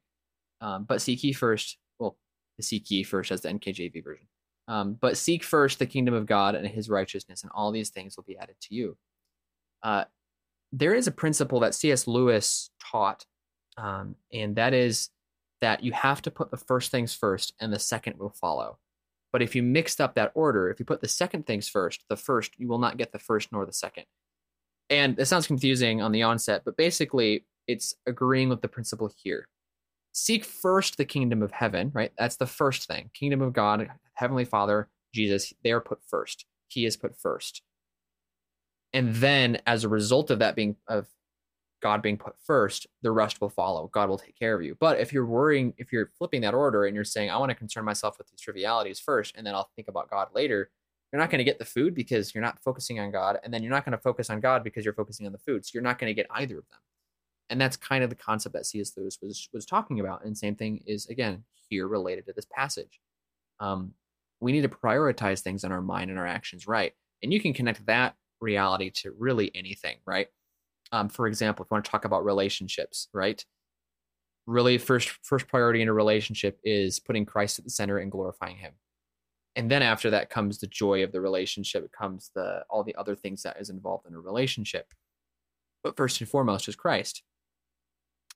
um, but seek ye first well seek ye first as the nkjv version. Um, but seek first the kingdom of god and his righteousness and all these things will be added to you. Uh, there is a principle that cs lewis taught um, and that is that you have to put the first things first and the second will follow But if you mixed up that order, if you put the second things first, the first, you will not get the first nor the second. And it sounds confusing on the onset, but basically it's agreeing with the principle here. Seek first the kingdom of heaven, right? That's the first thing. Kingdom of God, Heavenly Father, Jesus, they are put first. He is put first. And then as a result of that being of God being put first, the rest will follow. God will take care of you. But if you're worrying, if you're flipping that order and you're saying, I want to concern myself with these trivialities first, and then I'll think about God later, you're not going to get the food because you're not focusing on God. And then you're not going to focus on God because you're focusing on the food. So you're not going to get either of them. And that's kind of the concept that C.S. Lewis was, was talking about. And same thing is, again, here related to this passage. Um, we need to prioritize things in our mind and our actions right. And you can connect that reality to really anything, right? Um, for example, if you want to talk about relationships, right? Really, first first priority in a relationship is putting Christ at the center and glorifying Him, and then after that comes the joy of the relationship. It comes the all the other things that is involved in a relationship, but first and foremost is Christ.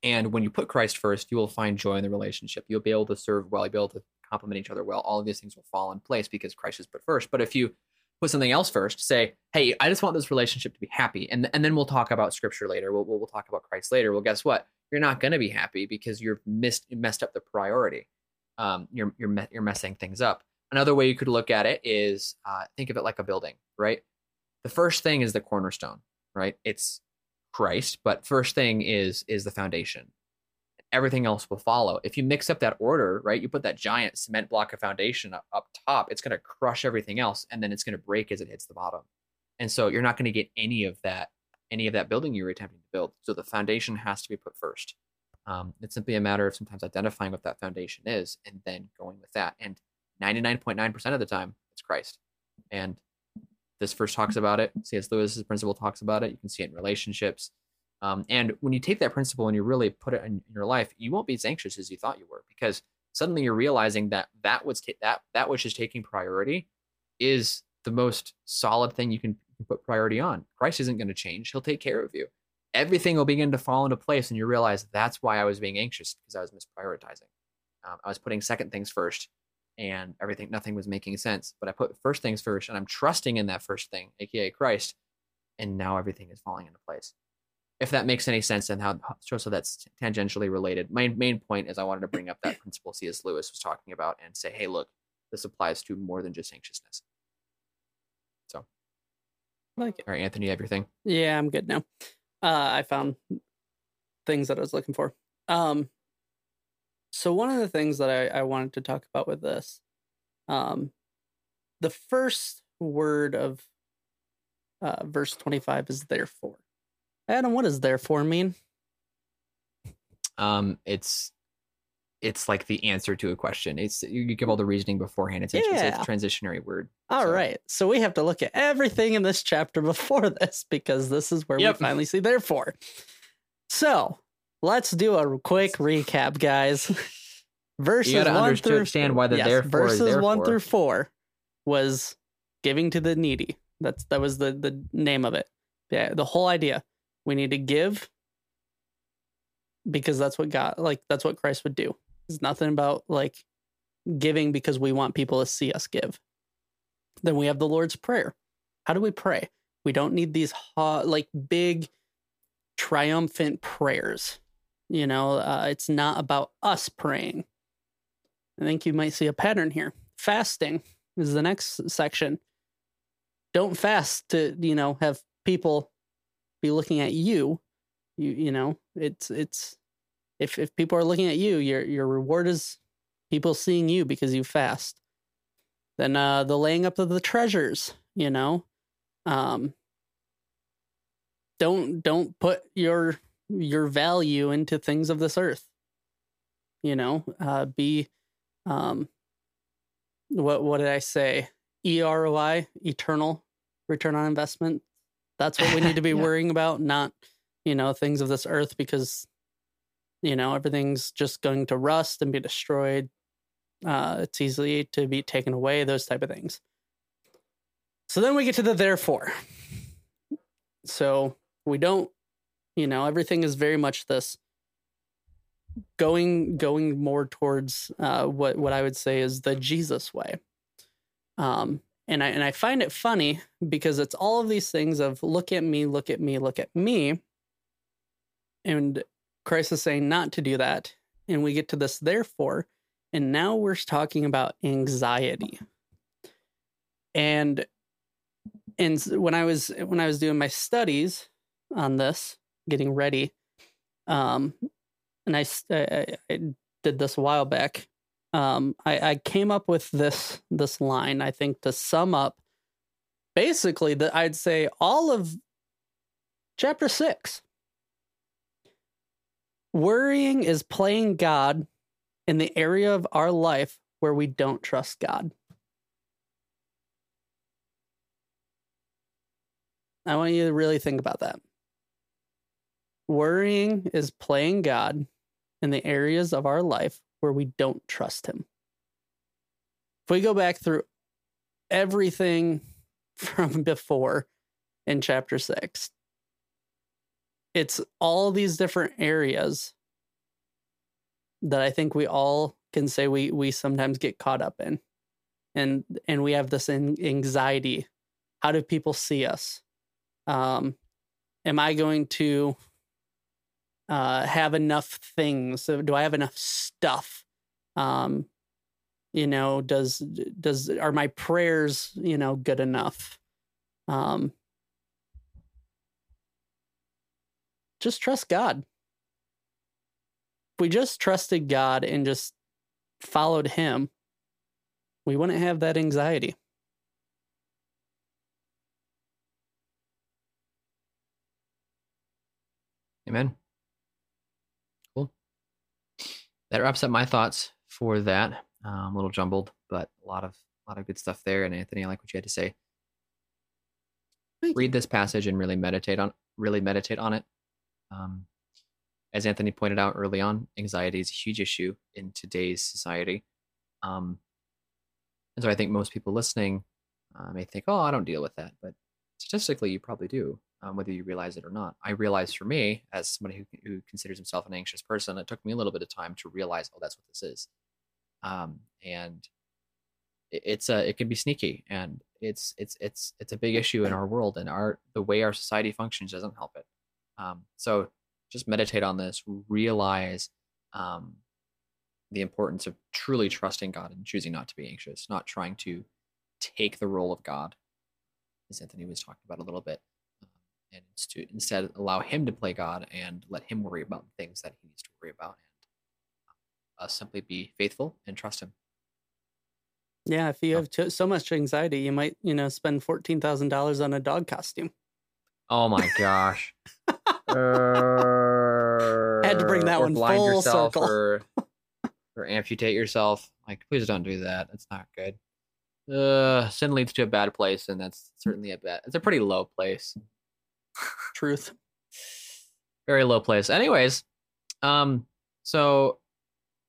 And when you put Christ first, you will find joy in the relationship. You'll be able to serve well. You'll be able to complement each other well. All of these things will fall in place because Christ is put first. But if you put something else first. Say, hey, I just want this relationship to be happy, and and then we'll talk about scripture later. We'll we'll, we'll talk about Christ later. Well, guess what? You're not going to be happy because you're missed you messed up the priority. Um, you're you're me- you're messing things up. Another way you could look at it is uh, think of it like a building, right? The first thing is the cornerstone, right? It's Christ, but first thing is is the foundation everything else will follow. If you mix up that order, right, you put that giant cement block of foundation up, up top, it's going to crush everything else and then it's going to break as it hits the bottom. And so you're not going to get any of that, any of that building you're attempting to build. So the foundation has to be put first. Um, it's simply a matter of sometimes identifying what that foundation is and then going with that. And 99.9% of the time, it's Christ. And this first talks about it. C.S. Lewis's principle talks about it. You can see it in relationships. Um, and when you take that principle and you really put it in, in, your life, you won't be as anxious as you thought you were because suddenly you're realizing that that was ta- that that which is taking priority is the most solid thing you can put priority on. Christ isn't going to change; He'll take care of you. Everything will begin to fall into place, and you realize that's why I was being anxious because I was misprioritizing. Um, I was putting second things first, and everything nothing was making sense. But I put first things first, and I'm trusting in that first thing, aka Christ, and now everything is falling into place if that makes any sense and how so that's tangentially related. My main point is I wanted to bring up that principle C.S. Lewis was talking about and say, hey, look, this applies to more than just anxiousness. So, like it. all right, Anthony, you have your thing. Yeah, I'm good now. Uh, I found things that I was looking for. Um, so one of the things that I, I wanted to talk about with this, um, the first word of uh, verse 25 is therefore. Adam, what does therefore mean? Um, it's it's like the answer to a question. It's you give all the reasoning beforehand. It's, yeah. it's a transitionary word. All so. right, so. we have to look at everything in this chapter before [LAUGHS] this because this is where yep. we finally see therefore. So let's do a quick recap, guys. [LAUGHS] Verses you one through understand why the yes, therefore verses therefore. one through four was giving to the needy. That's that was the the name of it. Yeah, the whole idea. We need to give because that's what God, like, that's what Christ would do. It's nothing about like giving because we want people to see us give. Then we have the Lord's Prayer. How do we pray? We don't need these hot, like big, triumphant prayers. You know, uh, it's not about us praying. I think you might see a pattern here. Fasting is the next section. Don't fast to, you know, have people be looking at you you you know it's it's if if people are looking at you your your reward is people seeing you because you fast. Then uh the laying up of the treasures you know um don't don't put your your value into things of this earth you know uh be um what what did i say? Eroi eternal return on investment that's what we need to be [LAUGHS] yeah. worrying about, not, you know, things of this earth because, you know, everything's just going to rust and be destroyed. Uh, it's easily to be taken away, those type of things. So then we get to the therefore. So we don't, you know, everything is very much this going going more towards uh, what what I would say is the Jesus way. Um, and I and I find it funny because it's all of these things of look at me, look at me, look at me. And Christ is saying not to do that. And we get to this therefore, and now we're talking about anxiety. And and when I was when I was doing my studies on this, getting ready, um, and I, I, I did this a while back um, I, I came up with this this line. I think to sum up, basically, that I'd say all of chapter six. Worrying is playing God in the area of our life where we don't trust God. I want you to really think about that. Worrying is playing God in the areas of our life where we don't trust him. If we go back through everything [LAUGHS] from before in chapter six, it's all these different areas that I think we all can say we we sometimes get caught up in. And and we have this anxiety. How do people see us? Um, am I going to uh, have enough things? Do I have enough stuff? Um, you know, does does are my prayers you know good enough? Um, just trust God. If we just trusted God and just followed Him, we wouldn't have that anxiety. Amen that wraps up my thoughts for that. Um, a little jumbled, but a lot of a lot of good stuff there. And Anthony, I like what you had to say. Thank Read this passage and really meditate on really meditate on it. Um, as Anthony pointed out early on, anxiety is a huge issue in today's society. Um, and so I think most people listening uh, may think, "Oh, I don't deal with that," but statistically, you probably do um, whether you realize it or not. I realized for me, as somebody who, who considers himself an anxious person, it took me a little bit of time to realize, oh, that's what this is. Um, and it, it's a, it can be sneaky, and it's it's it's it's a big issue in our world, and our the way our society functions doesn't help it. Um, so just meditate on this, realize um, the importance of truly trusting God and choosing not to be anxious, not trying to take the role of God, as Anthony was talking about a little bit and to instead allow him to play God and let him worry about the things that he needs to worry about and uh, simply be faithful and trust him. Yeah, if you have so much anxiety, you might, you know, spend fourteen thousand dollars on a dog costume. Oh my gosh! [LAUGHS] uh, Had to bring that one blind full yourself circle. or, [LAUGHS] or amputate yourself. Like, please don't do that. That's not good. Uh, sin leads to a bad place, and that's certainly a bad. It's a pretty low place. Truth. Very low place. Anyways, um, so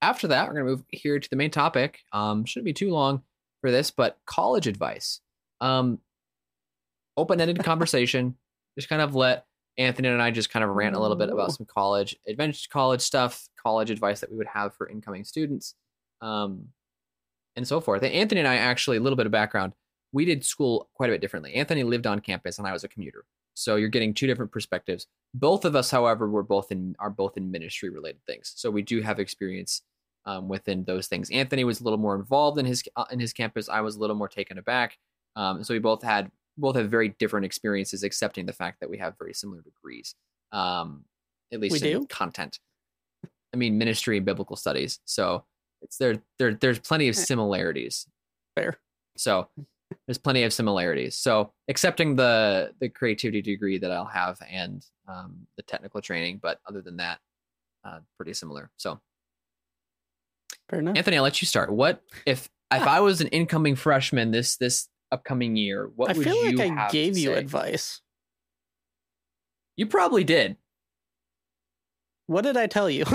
after that, we're gonna move here to the main topic. Um, shouldn't be too long for this, but college advice. Um, open-ended [LAUGHS] conversation. Just kind of let Anthony and I just kind of rant a little bit about some college adventure, college stuff, college advice that we would have for incoming students, um, and so forth. And Anthony and I actually a little bit of background. We did school quite a bit differently. Anthony lived on campus, and I was a commuter. So you're getting two different perspectives. Both of us, however, we're both in are both in ministry related things. So we do have experience um, within those things. Anthony was a little more involved in his uh, in his campus. I was a little more taken aback. Um, so we both had both have very different experiences, accepting the fact that we have very similar degrees, um, at least we in do? content. I mean, ministry and biblical studies. So it's there. There, there's plenty of eh. similarities. Fair. So there's plenty of similarities. So accepting the the creativity degree that I'll have and um, the technical training, but other than that, uh, pretty similar. So, fair enough. Anthony, I'll let you start. What if if I was an incoming freshman this this upcoming year? What I would feel like I gave you say? advice. You probably did. What did I tell you?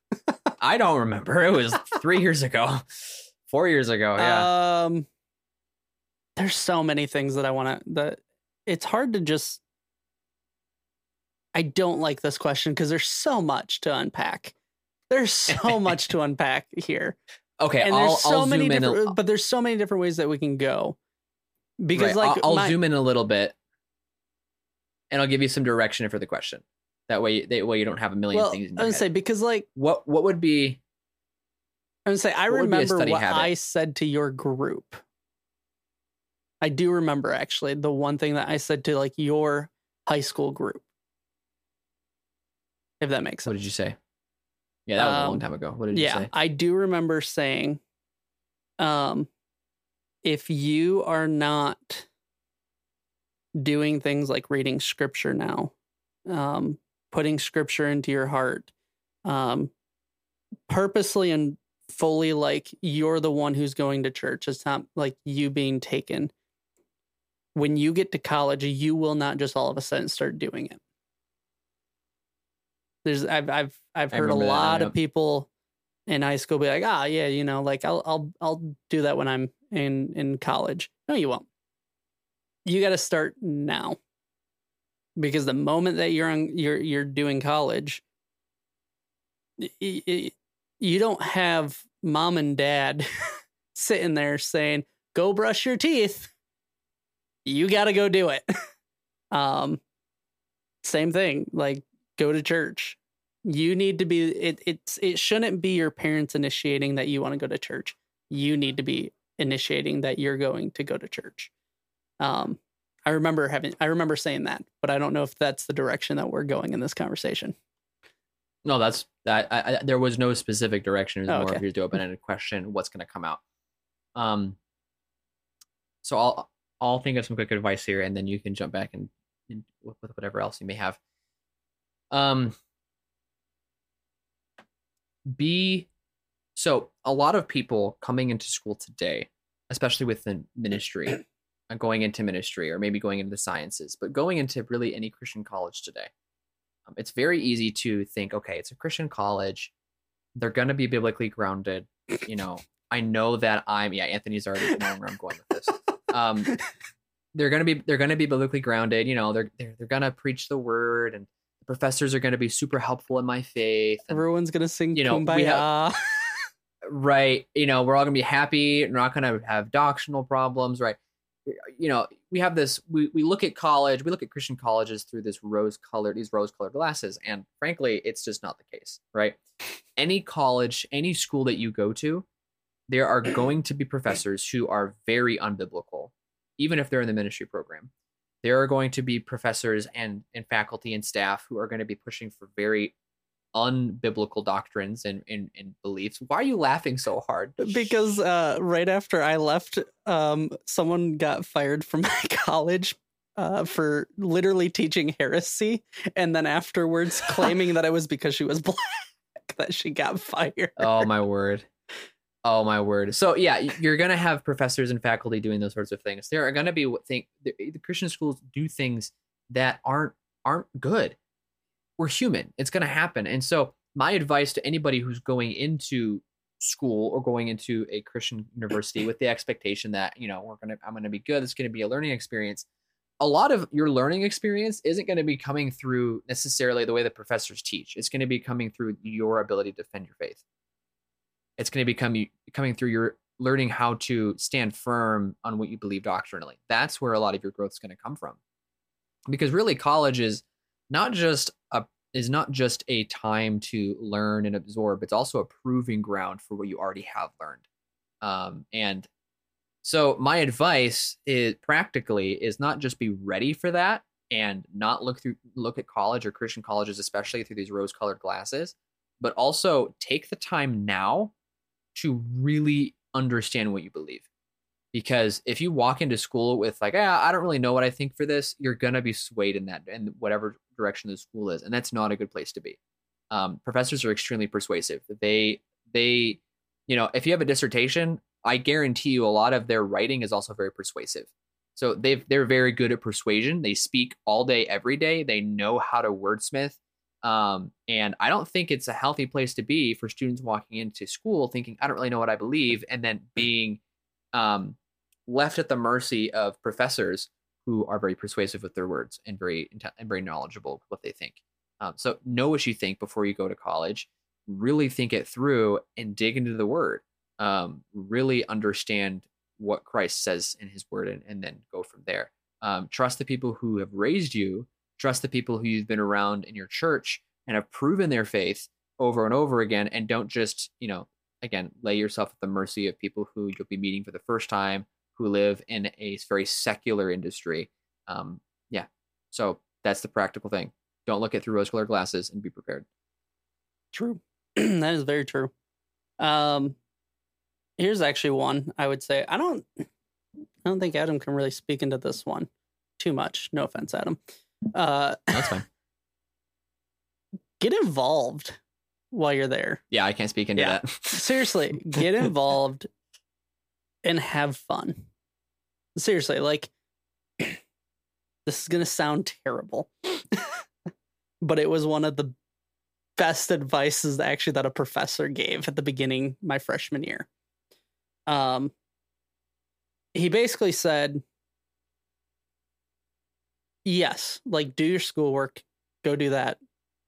[LAUGHS] I don't remember. It was three years ago, [LAUGHS] four years ago. Yeah. Um there's so many things that I want to that it's hard to just I don't like this question because there's so much to unpack. There's so [LAUGHS] much to unpack here. Okay, and I'll, there's so I'll many zoom in. different A, uh, but there's so many different ways that we can go because right, like I'll, I'll my- zoom in a little bit, and I'll give you some direction for the question. That way, that way you don't have a million well things. In i your would head. say because like what what would be i would say i What would be a remember what habit? i said to your group i do remember actually the one thing that i said to like your high school group if that makes what did you say? Yeah, that was a long Um, time ago. What did you yeah say? i do remember saying um if you are not doing things like reading scripture now um putting scripture into your heart um purposely and fully like you're the one who's going to church it's not like you being taken when you get to college you will not just all of a sudden start doing it. There's i've i've i've heard a remember that, lot yeah. of people in high school be like ah yeah you know like i'll i'll i'll do that when i'm in in college. No you won't. You got to start now. Because the moment that you're on you're you're doing college you don't have mom and dad [LAUGHS] sitting there saying go brush your teeth you got to go do it [LAUGHS] um same thing like go to church you need to be it it's it shouldn't be your parents initiating that you want to go to church you need to be initiating that you're going to go to church um i remember having i remember saying that but i don't know if that's the direction that we're going in this conversation No, that's that. I, I, there was no specific direction. It was Oh, more okay. of just open ended question. What's going to come out? Um. So I'll I'll think of some quick advice here, and then you can jump back and, and with with whatever else you may have. Um. Be so a lot of people coming into school today, especially within ministry, [CLEARS THROAT] uh, going into ministry, or maybe going into the sciences, but going into really any Christian college today um, it's very easy to think, okay, it's a Christian college. They're going to be biblically grounded. You know, I know that I'm, yeah, Anthony's already knowing where I'm going with this. Um, [LAUGHS] they're going to be, they're to be biblically grounded. You know, they're, they're, they're going to preach the word and the professors are going to be super helpful in my faith. and- everyone's gonna sing you know, kumbaya have- [LAUGHS] right you know we're all gonna be happy we're not gonna have doctrinal problems right you know we have this we, we look at college we look at christian colleges through this rose colored these rose colored glasses and frankly it's just not the case right any college any school that you go to there are going to be professors who are very unbiblical even if they're in the ministry program there are going to be professors and and faculty and staff who are going to be pushing for very unbiblical doctrines and, and, and beliefs. Why are you laughing so hard? because uh, right after I left, um, someone got fired from [LAUGHS] my college uh, for literally teaching heresy, and then afterwards [LAUGHS] claiming that it was because she was [LAUGHS] black that she got fired. oh my word. Oh my word. So yeah, you're gonna have professors and faculty doing those sorts of things. There are gonna be what think the, eh, the Christian schools do things that aren't aren't good. We're human. It's gonna happen. And so my advice to anybody who's going into school or going into a Christian university with the expectation that you know we're gonna I'm gonna be good. It's gonna be a learning experience. A lot of your learning experience isn't going to be coming through necessarily the way the professors teach. It's going to be coming through your ability to defend your faith it's going to become coming through your learning how to stand firm on what you believe doctrinally. That's where a lot of your growth is going to come from. Because really college is not just a is not just a time to learn and absorb, it's also a proving ground for what you already have learned. Um, and so my advice is practically is not just be ready for that and not look through look at college or Christian colleges especially through these rose colored glasses, but also take the time now to really understand what you believe. Because if you walk into school with like, ah, I don't really know what I think for this, you're gonna be swayed in that in whatever direction the school is, and that's not a good place to be. Um, professors are extremely persuasive. They they, you know, if you have a dissertation, I guarantee you a lot of their writing is also very persuasive. So they've they're very good at persuasion. They speak all day, every day. They know how to wordsmith. Um, and I don't think it's a healthy place to be for students walking into school thinking, I don't really know what I believe, and then being um, left at the mercy of professors who are very persuasive with their words and very and very knowledgeable what they think. Um, so know what you think before you go to college. Really think it through and dig into the word. um, really understand what Christ says in his word and, and then go from there. Um, trust the people who have raised you, trust the people who you've been around in your church and have proven their faith over and over again, and don't just, you know, again, lay yourself at the mercy of people who you'll be meeting for the first time, who live in a very secular industry. Um, yeah. So that's the practical thing. Don't look at through rose colored glasses and be prepared. True. [CLEARS THROAT] that is very true. Um, here's actually one I would say. I don't, I don't think Adam can really speak into this one too much. No offense, Adam. Uh, That's fine. [LAUGHS] get involved while you're there. Yeah, I can't speak into Yeah. that. [LAUGHS] Seriously, get [LAUGHS] involved and have fun. Seriously, like [CLEARS THROAT] this is going to sound terrible. but it was one of the best advices actually that a professor gave at the beginning my freshman year. Um he basically said yes, like do your schoolwork, go do that.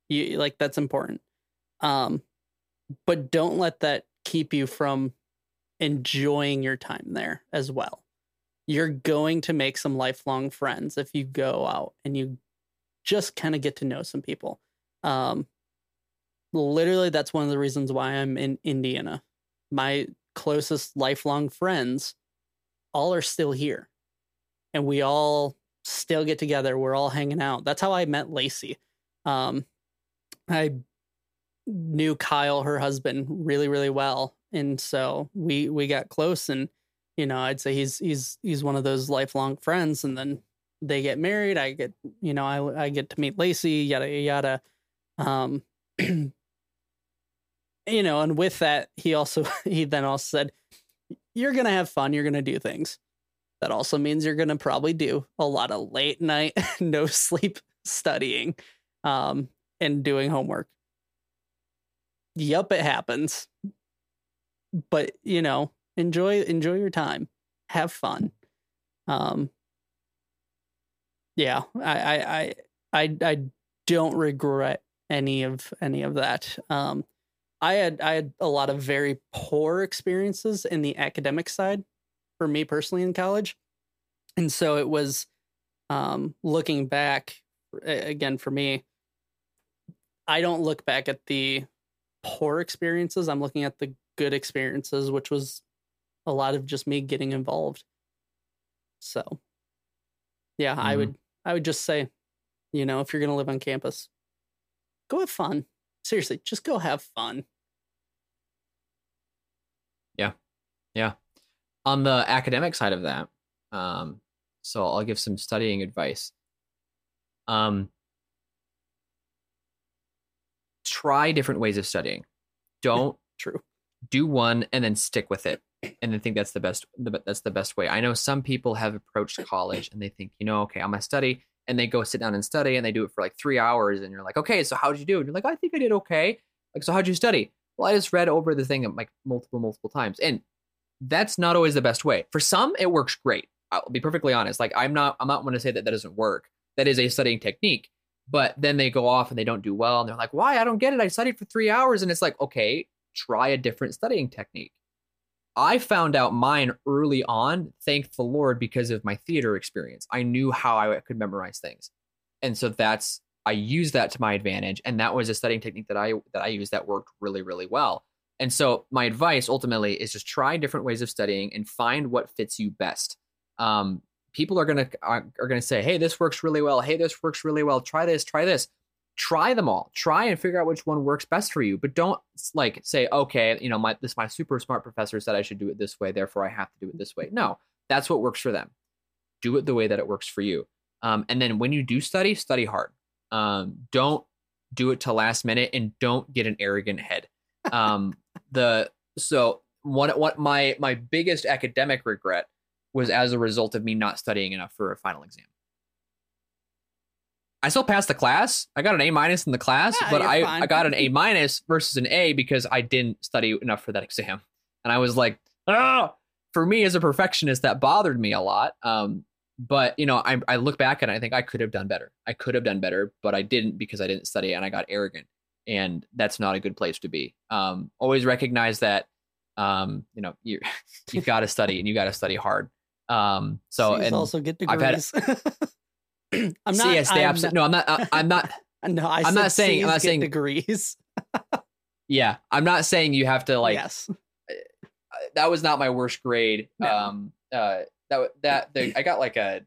You like that's important. Um but don't let that keep you from enjoying your time there as well. You're going to make some lifelong friends if you go out and you just kind of get to know some people. Um, literally, that's one of the reasons why I'm in Indiana. My closest lifelong friends all are still here, and we all still get together. We're all hanging out. That's how I met Lacey. Um, I knew Kyle, her husband, really, really well, and so we we got close. And you know, I'd say he's he's he's one of those lifelong friends. And then they get married. I get you know I I get to meet Lacey. Yada yada. Um, [CLEARS THROAT] you know, and with that, he also [LAUGHS] he then also said, "You're gonna have fun. You're gonna do things." That also means you're gonna probably do a lot of late night, [LAUGHS] no sleep studying, um, and doing homework. Yup, it happens. But you know, enjoy enjoy your time, have fun. Um, yeah, I I I I, I don't regret any of any of that. Um, I had I had a lot of very poor experiences in the academic side for me personally in college, and so it was um, looking back again for me. I don't look back at the poor experiences. I'm looking at the good experiences, which was a lot of just me getting involved. So, yeah, I Mhm. would I would just say, you know, if you're gonna live on campus, go have fun. Seriously, just go have fun. On the academic side of that um so i'll give some studying advice. Um try different ways of studying. Don't [LAUGHS] True. do one and then stick with it and I think that's the best the, that's the best way. I know some people have approached college and they think you know okay i'm gonna study and they go sit down and study and they do it for like three hours and you're like okay so how'd you do? And you're like i think i did okay. Like so how'd you study? Well i just read over the thing like multiple multiple times. And that's not always the best way for some it works great i'll be perfectly honest like i'm not i'm not going to say that that doesn't work that is a studying technique but then they go off and they don't do well and they're like why i don't get it i studied for three hours and it's like okay try a different studying technique I found out mine early on, thank the Lord, because of my theater experience. I knew how I could memorize things. And so that's I used that to my advantage. And that was a studying technique that I that I used that worked really, really well. And so my advice ultimately is just try different ways of studying and find what fits you best. Um, people are gonna are, are gonna say, hey, this works really well. Hey, this works really well. Try this, try this. Try them all. Try and figure out which one works best for you but don't like say okay you know my this my super smart professor said i should do it this way therefore i have to do it this way. No that's what works for them. Do it the way that it works for you. Um, and then when you do study study hard. Um, don't do it to last minute and don't get an arrogant head. [LAUGHS] Um, the so one what my my biggest academic regret was as a result of me not studying enough for a final exam I still passed the class. I got an A minus in the class, Yeah, but I, fine. I got an A minus versus an A because I didn't study enough for that exam. And I was like, ah, for me as a perfectionist, that bothered me a lot. Um, but you know, I, I look back and I think I could have done better. I could have done better, but I didn't because I didn't study and I got arrogant. And that's not a good place to be. Um, always recognize that um, you know, you you got to study and you got to study hard. Um, so C's and also get I've had- degrees. [LAUGHS] I'm not. yes, they I'm absolutely. No, I'm not. I, I'm not. [LAUGHS] No, I I'm not saying- I'm not saying- degrees. [LAUGHS] Yeah, I'm not saying you have to like. yes. That was not my worst grade. No. Um, uh, that that the, I got like a.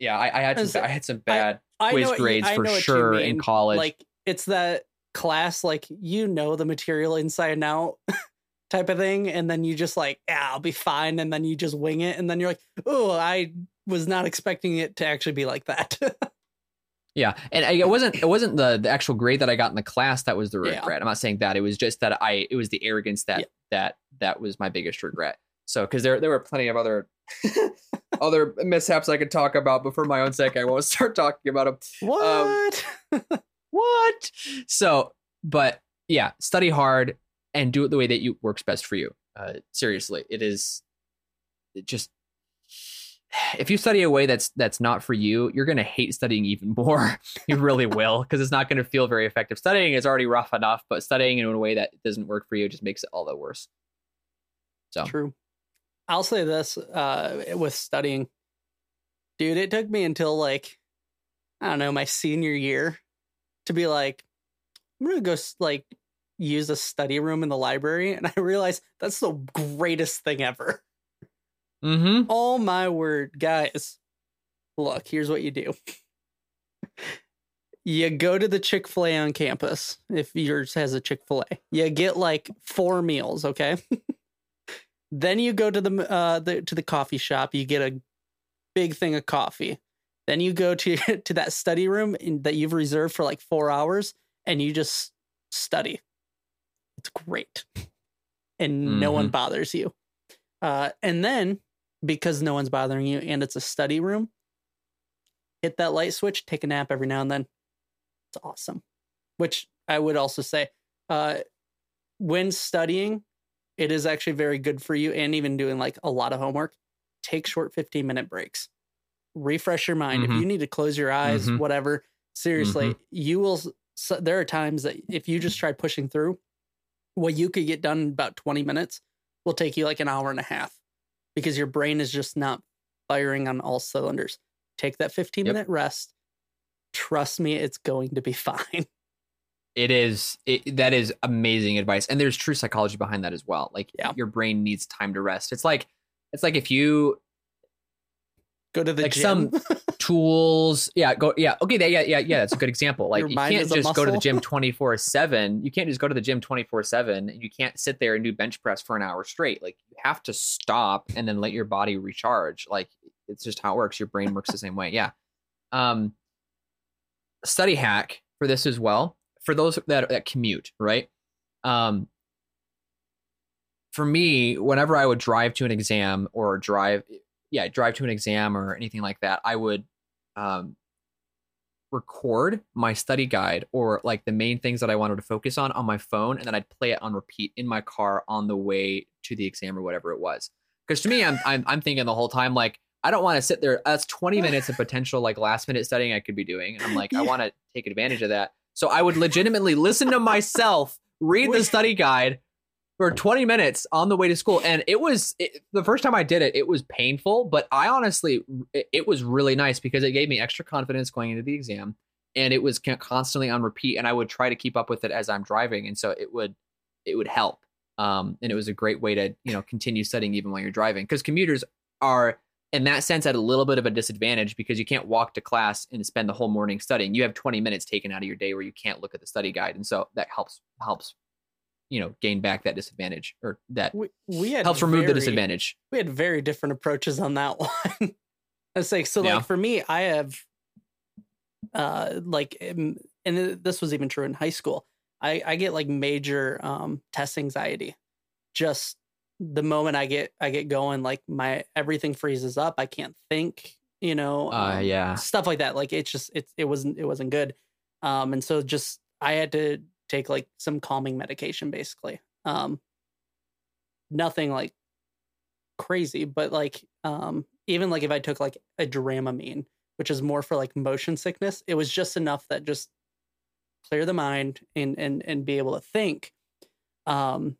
Yeah, I, I had some. I had some bad I quiz what you- grades for know what you sure in college. Like it's that class, like you know the material inside and out [LAUGHS] type of thing, and then you just like, yeah, I'll be fine, and then you just wing it, and then you're like, oh, I was not expecting it to actually be like that. [LAUGHS] Yeah, and I, it wasn't it wasn't the the actual grade that I got in the class that was the Yeah. regret. I'm not saying that. It was just that I it was the arrogance that Yeah. that that was my biggest regret. So because there there were plenty of other [LAUGHS] other mishaps I could talk about, but for my own sake, I won't start talking about them. Um, what? What? So, but yeah, study hard and do it the way that you works best for you. Uh, seriously, it is it just if you study a way that's that's not for you, you're gonna hate studying even more. [LAUGHS] you really will, because it's not gonna feel very effective. Studying is already rough enough, but studying in a way that doesn't work for you just makes it all the worse. So True. I'll say this uh, with studying, dude. It took me until like I don't know my senior year to be like, I'm gonna go like use a study room in the library, and [LAUGHS] I realized that's the greatest thing ever. mm-hmm. Oh my word, guys! Look, here's what you do. [LAUGHS] You go to the Chick fil A on campus if yours has a Chick fil A. You get like four meals, okay? [LAUGHS] then you go to the, uh, the to the coffee shop. You get a big thing of coffee. Then you go to [LAUGHS] to that study room in, that you've reserved for like four hours, and you just study. It's great, and no one bothers you. Uh, and then because no one's bothering you, and it's a study room, hit that light switch, take a nap every now and then. It's awesome. Which I would also say, uh, when studying, it is actually very good for you, and even doing like a lot of homework. Take short fifteen minute breaks, refresh your mind. Mhm. If you need to close your eyes, Mhm. whatever. Seriously, you will. So there are times that if you just try pushing through, what you could get done in about twenty minutes will take you like an hour and a half because your brain is just not firing on all cylinders. Take that 15 Yep. minute rest. Trust me, it's going to be [LAUGHS] fine. It is it, that is amazing advice, and there's true psychology behind that as well. Like Yeah. your brain needs time to rest. It's like it's like if you Go to the Like gym. some- [LAUGHS] tools. Yeah go yeah. Okay yeah yeah yeah that's a good example. Like you can't just go to the gym 24 7 you can't just go to the gym 24 7 and you can't sit there and do bench press for an hour straight. Like you have to stop and then let your body recharge. Like it's just how it works. Your brain works the same way. Yeah. Um study hack for this as well. For those that, that commute right? Um for me whenever i would drive to an exam or drive yeah drive to an exam or anything like that i would um record my study guide or like the main things that i wanted to focus on on my phone and then i'd play it on repeat in my car on the way to the exam or whatever it was. Because to me i'm i'm, I'm thinking the whole time like i don't want to sit there that's 20 [LAUGHS] minutes of potential like last minute studying i could be doing and i'm like i want to take advantage of that. So i would legitimately listen to myself read the study guide for 20 minutes on the way to school and it was it, the first time i did it it was painful but i honestly it, it was really nice because it gave me extra confidence going into the exam and it was constantly on repeat and i would try to keep up with it as i'm driving and so it would it would help um, and it was a great way to you know continue studying even while you're driving because commuters are in that sense at a little bit of a disadvantage because you can't walk to class and spend the whole morning studying. You have 20 minutes taken out of your day where you can't look at the study guide and so that helps helps you know gain back that disadvantage or that we, we had helps remove the disadvantage We had very different approaches on that [LAUGHS] one. It's like so Yeah. like for me, I have uh like um, and this was even true in high school. I I get like major um test anxiety. Just the moment I get I get going like my everything freezes up. I can't think, you know. uh um, yeah stuff like that like it's just it's it wasn't it wasn't good um and so just i had to take like some calming medication basically um nothing like crazy but like um even like if i took like a dramamine which is more for like motion sickness it was just enough that just clear the mind and and and be able to think um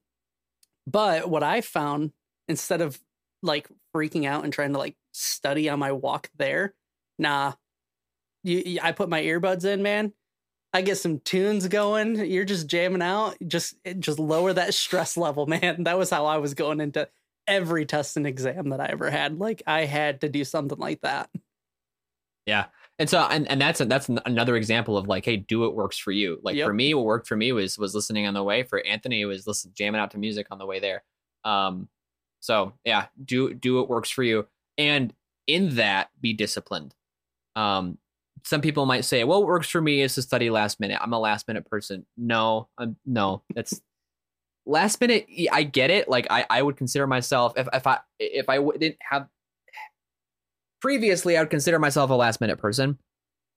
But what I found instead of like freaking out and trying to like study on my walk there, nah. You, I put my earbuds in, man. I get some tunes going. You're just jamming out. Just just lower that stress level, [LAUGHS] man. That was how I was going into every test and exam that I ever had. Like I had to do something like that. Yeah. And so and, and that's that's another example of like, hey, do what works for you. Like Yep. for me, what worked for me was was listening on the way. For Anthony, it was listen jamming out to music on the way there. Um, so yeah, do do what works for you, and in that, be disciplined. Um, some people might say, well, what works for me is to study last minute. I'm a last minute person. No, I'm no, that's last minute. I get it. Like I I would consider myself if if I if I didn't have previously I would consider myself a last minute person,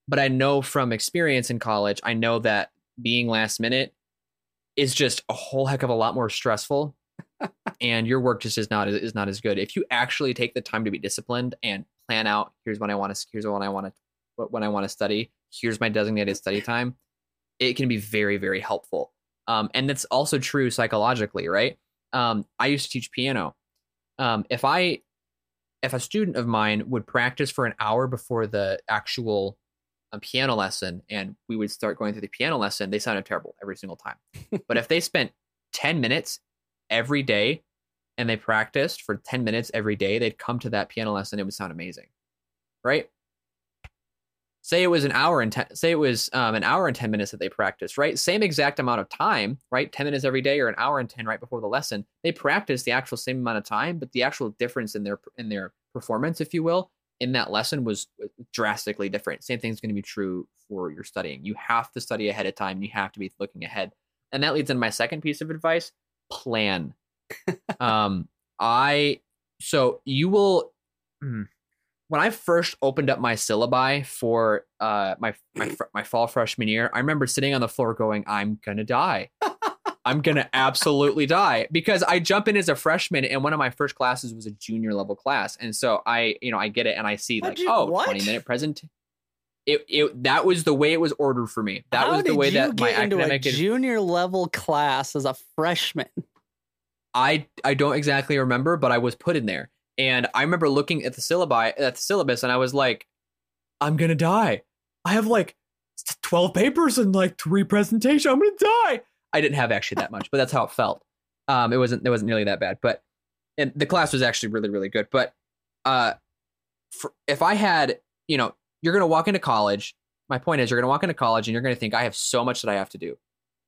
but I know from experience in college, I know that being last minute is just a whole heck of a lot more stressful [LAUGHS] and your work just is not is not as good. If you actually take the time to be disciplined and plan out, here's when I want to here's when I want to when I want to study, here's my designated study time, it can be very very helpful. Um, and that's also true psychologically, right? Um, I used to teach piano. Um, if I if a student of mine would practice for an hour before the actual um, piano lesson and we would start going through the piano lesson, they sounded terrible every single time. [LAUGHS] but if they spent 10 minutes every day and they practiced for 10 minutes every day, they'd come to that piano lesson. It would sound amazing. Right? Say it was an hour and ten, say it was um, an hour and 10 minutes that they practiced, right? Same exact amount of time, right? 10 minutes every day or an hour and 10 right before the lesson. They practiced the actual same amount of time, but the actual difference in their in their performance, if you will, in that lesson was drastically different. Same thing is going to be true for your studying. You have to study ahead of time. You have to be looking ahead. And that leads into my second piece of advice, plan. [LAUGHS] um I so you will hmm, when I first opened up my syllabi for uh my my [CLEARS THROAT] my fall freshman year, I remember sitting on the floor going, I'm going to die. I'm going to absolutely die because I jump in as a freshman and one of my first classes was a junior level class. And so I, you know, I get it and I see like, you- oh, what? 20 minute present. It, it that was the way it was ordered for me. That How was the way that my academic a junior level class as a freshman. I I don't exactly remember, but I was put in there. And I remember looking at the syllabi at the syllabus and I was like, I'm gonna die. I have like 12 papers and like three presentations. I'm gonna die. I didn't have actually that much, but that's how it felt. Um, it wasn't it wasn't nearly that bad. But and the class was actually really, really good. But uh for, if I had, you know, you're gonna walk into college. My point is you're gonna walk into college and you're gonna think I have so much that I have to do.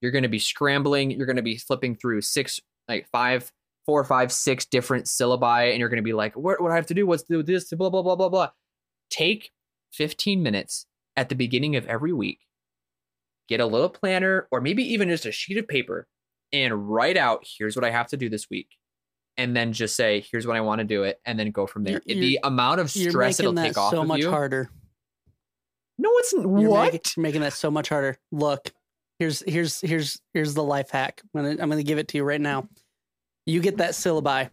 You're gonna be scrambling, you're gonna be flipping through six like five, four, five, six different syllabi, and you're going to be like, what, what do I have to do? What's to do this? Blah, blah, blah, blah, blah. Take 15 minutes at the beginning of every week, get a little planner or maybe even just a sheet of paper and write out, here's what I have to do this week. And then just say, here's what I want to do it, and then go from there. You're- the amount of stress it'll take off so of much you. harder. No, it's You're what? Making, you're making that so much harder. Look, here's here's here's here's the life hack. I'm gonna I'm gonna give it to you right now. You get that syllabi.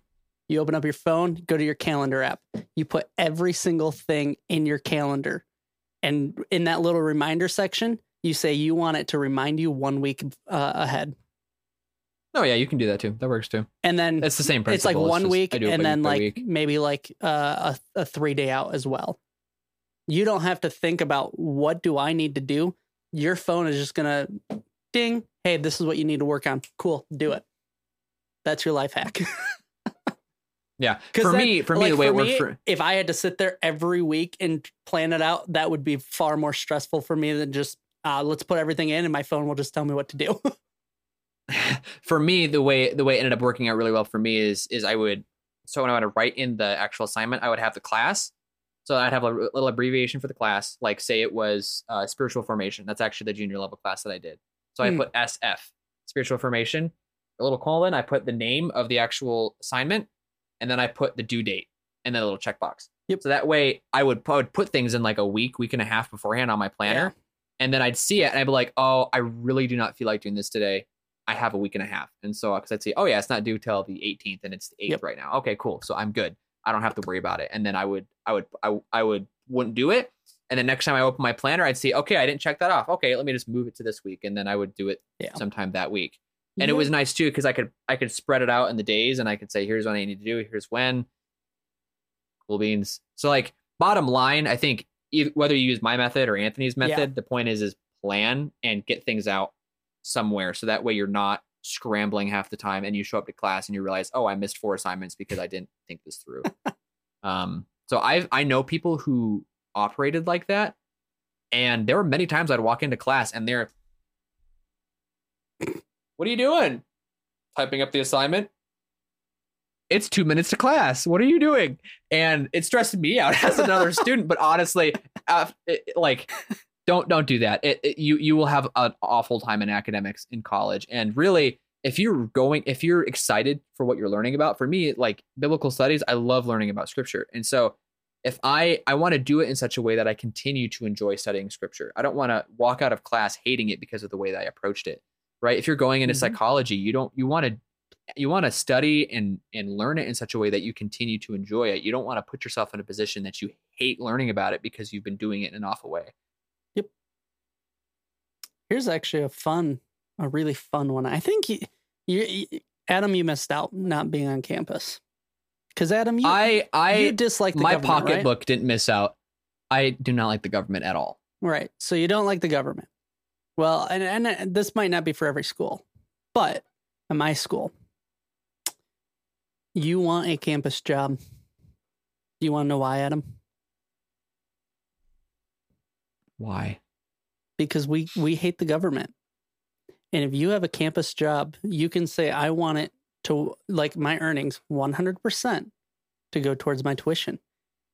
You open up your phone, go to your calendar app. You put every single thing in your calendar, and in that little reminder section, you say you want it to remind you one week uh, ahead, Oh yeah, you can do that too. That works too. and then It's the same principle. it's like one just week I do it and then like week. maybe like uh, a, a three day out as well you don't have to think about what do i need to do your phone is just gonna ding hey this is what you need to work on cool do it that's your life hack. [LAUGHS] Yeah. for then, me, for me, like, the way it for worked me, for if i had to sit there every week and plan it out that would be far more stressful for me than just uh, let's put everything in and my phone will just tell me what to do. [LAUGHS] [LAUGHS] For me the way the way it ended up working out really well for me is is i would so when i would write in the actual assignment i would have the class. So i'd have a little abbreviation for the class like say it was uh, spiritual formation. That's actually the junior level class that i did. So i Hmm. put sf spiritual formation a little colon i put the name of the actual assignment and then i put the due date and then a little checkbox Yep. so that way i would, I would put things in like a week week and a half beforehand on my planner and then I'd see it and I'd be like, oh, I really do not feel like doing this today. I have a week and a half. And so, because I'd say, oh, yeah, it's not due till the 18th and it's the 8th Yep. right now. Okay, cool. So I'm good. I don't have to worry about it. And then I would, I would, I, I would, wouldn't do it. And then next time I open my planner, I'd see, okay, I didn't check that off. Okay, let me just move it to this week. And then I would do it Yeah. sometime that week. And it was nice too because I could I could spread it out in the days, and I could say, here's what I need to do, here's when. Cool beans. So like bottom line, I think whether you use my method or Anthony's Yeah. method, the point is is plan and get things out somewhere so that way you're not scrambling half the time and you show up to class and you realize oh i missed four assignments because i didn't think this through [LAUGHS] um so i i know people who operated like that and there were many times i'd walk into class and they're what are you doing? Typing up the assignment? It's two minutes to class. What are you doing? And it stressed me out [LAUGHS] as another student but honestly it, like don't don't do that. It, it- you you will have an awful time in academics in college. And really if you're going if you're excited for what you're learning about for me like biblical studies i love learning about scripture. And so if i i want to do it in such a way that i continue to enjoy studying scripture. I don't want to walk out of class hating it because of the way that i approached it right if you're going into Mhm. psychology you don't you want to you want to study and and learn it in such a way that you continue to enjoy it you don't want to put yourself in a position that you hate learning about it because you've been doing it in an awful way Yep. Here's actually a fun, a really fun one. I think you, you, Adam, you missed out not being on campus. Because Adam, you, i i you dislike the my government, right? pocketbook didn't miss out i do not like the government at all Right. So you don't like the government. Well, and, and uh, this might not be for every school, but at my school, you want a campus job. Do you want to know why, Adam? why Because we we hate the government. And if you have a campus job, you can say I want it to like my earnings 100% to go towards my tuition.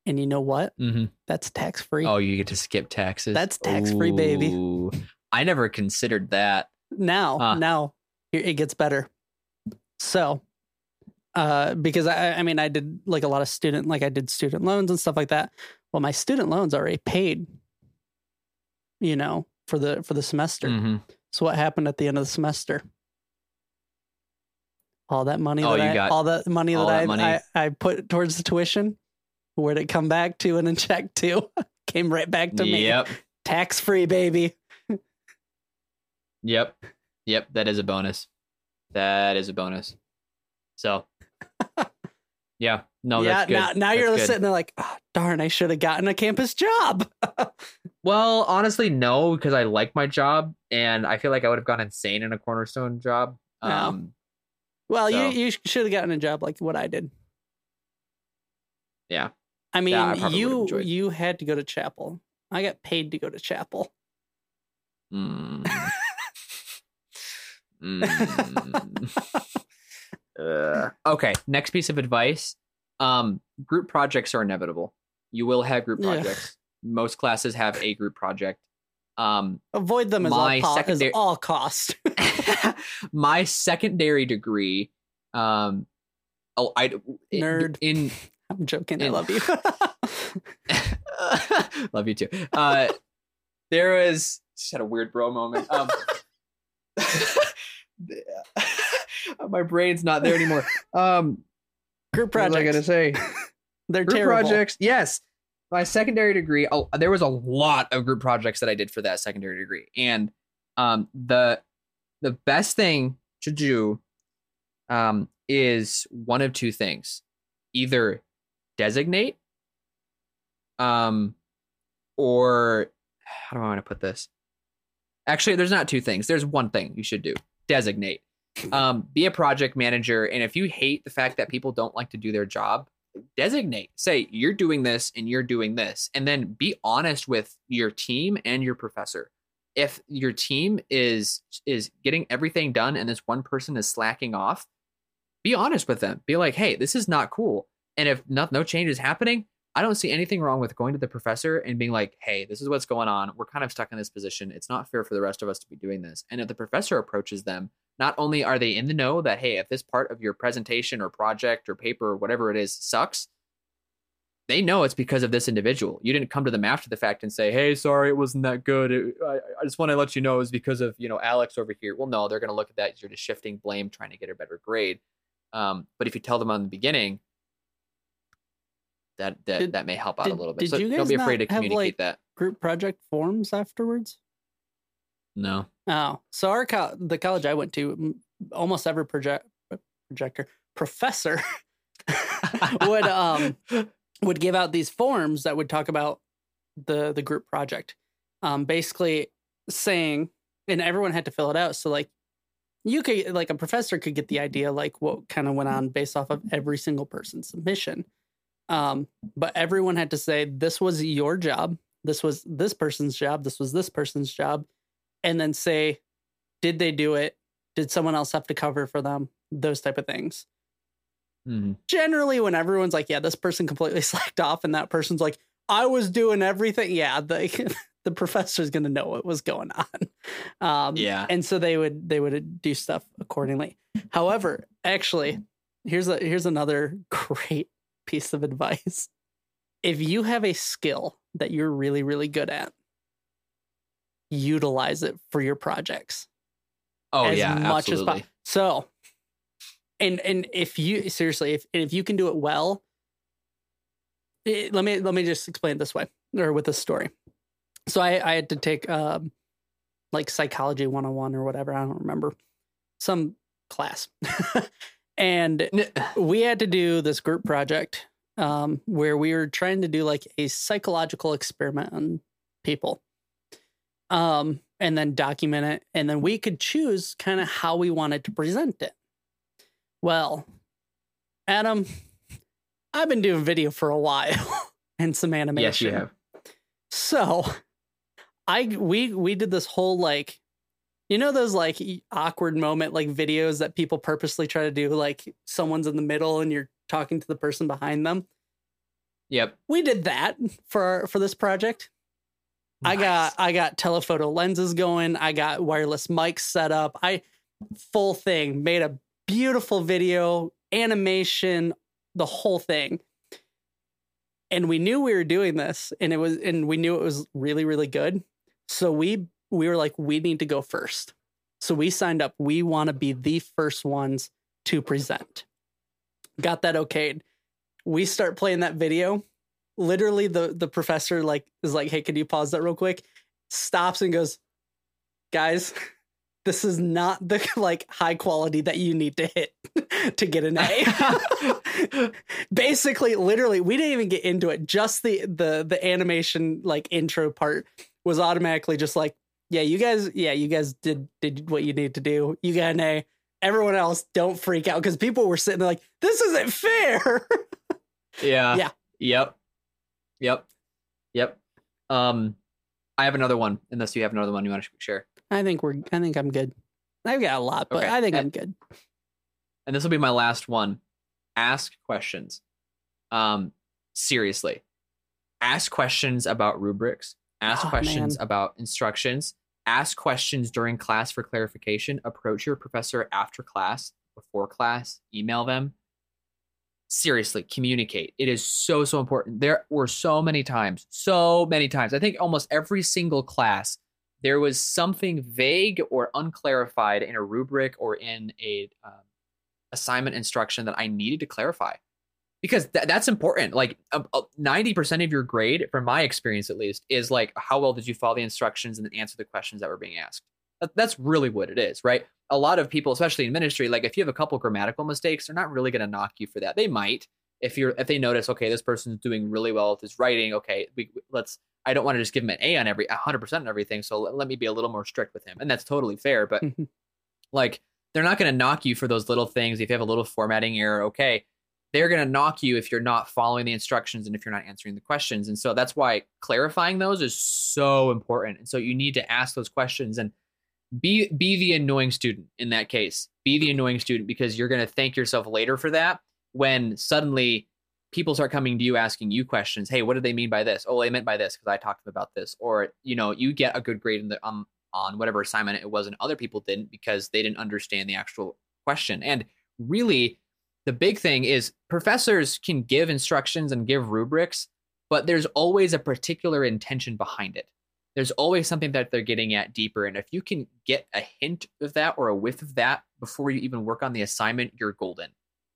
And you know what? mm-hmm. That's tax free. oh you get to skip taxes That's tax-free, baby. I never considered that. Now Huh. now it gets better. So uh because i i mean i did like a lot of student like i did student loans and stuff like that. Well my student loans already paid you know for the for the semester. Mhm. so what happened at the end of the semester? All that money Oh, that I, all that money all that, that I, money. I i put towards the tuition where'd it come back to and a [LAUGHS] check to came right back to me. Yep. Tax free baby Yep. Yep. That is a bonus. That is a bonus. So, [LAUGHS] yeah. No, yeah, that's good. now, now That's you're good. sitting there like, oh, darn, I should have gotten a campus job. [LAUGHS] Well, honestly, no, because I like my job and I feel like I would have gone insane in a cornerstone job. No. Um, well, So- you you should have gotten a job like what I did. Yeah. I mean, I you you had to go to chapel. I got paid to go to chapel. mm. Mm. Uh, [LAUGHS] [LAUGHS] okay. Next piece of advice. Um, group projects are inevitable. You will have group Yeah. projects. Most classes have a group project. Um, Avoid them as My all, co- as secondary- all cost. [LAUGHS] my secondary degree um oh i Nerd. in I'm joking. I love you. love you too uh there was just had a weird bro moment um [LAUGHS] my brain's not there anymore. [LAUGHS] Um group what was i projects. gonna say? [LAUGHS] They're group terrible. projects yes. My secondary degree oh, there was a lot of group projects that i did for that secondary degree. And um the the best thing to do um is one of two things. Either designate um or how do i want to put this? Actually there's not two things. There's one thing you should do designate. [LAUGHS] Um be a project manager and if you hate the fact that people don't like to do their job designate. Say you're doing this and you're doing this and then be honest with your team and your professor. If your team is is getting everything done and this one person is slacking off be honest with them. Be like hey this is not cool. And if no, no change is happening i don't see anything wrong with going to the professor and being like hey this is what's going on. We're kind of stuck in this position. It's not fair for the rest of us to be doing this. And if the professor approaches them not only are they in the know that hey if this part of your presentation or project or paper or whatever it is sucks they know it's because of this individual. You didn't come to them after the fact and say hey sorry it wasn't that good. It- I, I just want to let you know it's because of you know alex over here. Well no they're going to look at that. You're just shifting blame trying to get a better grade. Um, but if you tell them on the beginning that that, Did- that may help out did- a little bit. so don't be afraid to communicate like- that. Group project forms afterwards. no. Oh, so our co- the college I went to, almost every project projector professor [LAUGHS] would um [LAUGHS] would give out these forms that would talk about the the group project um basically saying and everyone had to fill it out. So like you could like a professor could get the idea like what kind of went on based off of every single person's submission um but everyone had to say this was your job. This was this person's job. This was this person's job. And then say did they do it? Did someone else have to cover for them? Those type of things. Mhm. generally when everyone's like yeah this person completely [LAUGHS] slacked off and that person's like i was doing everything yeah the [LAUGHS] the professor's gonna know what was going on. Um Yeah. and so they would they would do stuff accordingly. However actually here's a here's another [LAUGHS] great piece of advice if you have a skill that you're really really good at utilize it for your projects Oh as yeah, much as absolutely. possible. So, and and if you seriously, if if you can do it well, it- let me let me just explain it this way or with this story. So I I had to take um like psychology 101 or whatever, I don't remember. Some class. [LAUGHS] and we had to do this group project um, where we were trying to do like a psychological experiment on people um, and then document it. And then we could choose kind of how we wanted to present it. Well, Adam, I've been doing video for a while [LAUGHS] and some animation. Yes, you have. So I we we did this whole like you know those like awkward moment like videos that people purposely try to do like someone's in the middle and you're talking to the person behind them. Yep. We did that for for this project. I got I got telephoto lenses going. I got wireless mics set up. I full thing made a beautiful video, animation, the whole thing. And we knew we were doing this and it was and we knew it was really really good. So we we were like we need to go first. So we signed up. We want to be the first ones to present. Got that okayed. We start playing that video literally the the professor like is like hey can you pause that real quick stops and goes guys [LAUGHS] this is not the [LAUGHS] like high quality that you need to hit [LAUGHS] to get an a basically literally we didn't even get into it just the the the animation like intro part was automatically just like yeah you guys yeah you guys did did what you need to do you got an a everyone else don't freak out because people were sitting there like this isn't fair [LAUGHS] Yeah. Yeah. Yep. Yep. Yep. Um, I have another one. Unless you have another one you want to share, I think we're. I think I'm good. I've got a lot, but Okay. I think Eh. I'm good. and this will be my last one. Ask questions. Um, seriously, ask questions about rubrics. Ask Oh, questions man. about instructions. Ask questions during class for clarification. Approach your professor after class, before class. Email them. Seriously, communicate. It is so so important. There were so many times, so many times. I think almost every single class there was something vague or unclarified in a rubric or in a um, assignment instruction that I needed to clarify because th- that's important. Like um, uh, ninety percent of your grade, from my experience at least, is like how well did you follow the instructions and answer the questions that were being asked. That- That's really what it is, right? A lot of people, especially in ministry, like if you have a couple grammatical mistakes, they're not really going to knock you for that. They might if you're if they notice, okay, this person's doing really well with his writing. Okay, we, let's. I don't want to just give him an A on every 100% on everything, so let, let me be a little more strict with him, and that's totally fair. But [LAUGHS] like they're not going to knock you for those little things if you have a little formatting error okay they're going to knock you if you're not following the instructions and if you're not answering the questions. And so that's why clarifying those is so important. And so you need to ask those questions and be be the annoying student in that case. Be the annoying student because you're going to thank yourself later for that when suddenly people start coming to you asking you questions. Hey what did they mean by this? Oh they meant by this because i talked to them about this. Or you know you get a good grade in the um, on whatever assignment it was and other people didn't because they didn't understand the actual question. And really the big thing is professors can give instructions and give rubrics but there's always a particular intention behind it there's always something that they're getting at deeper and if you can get a hint of that or a whiff of that before you even work on the assignment you're golden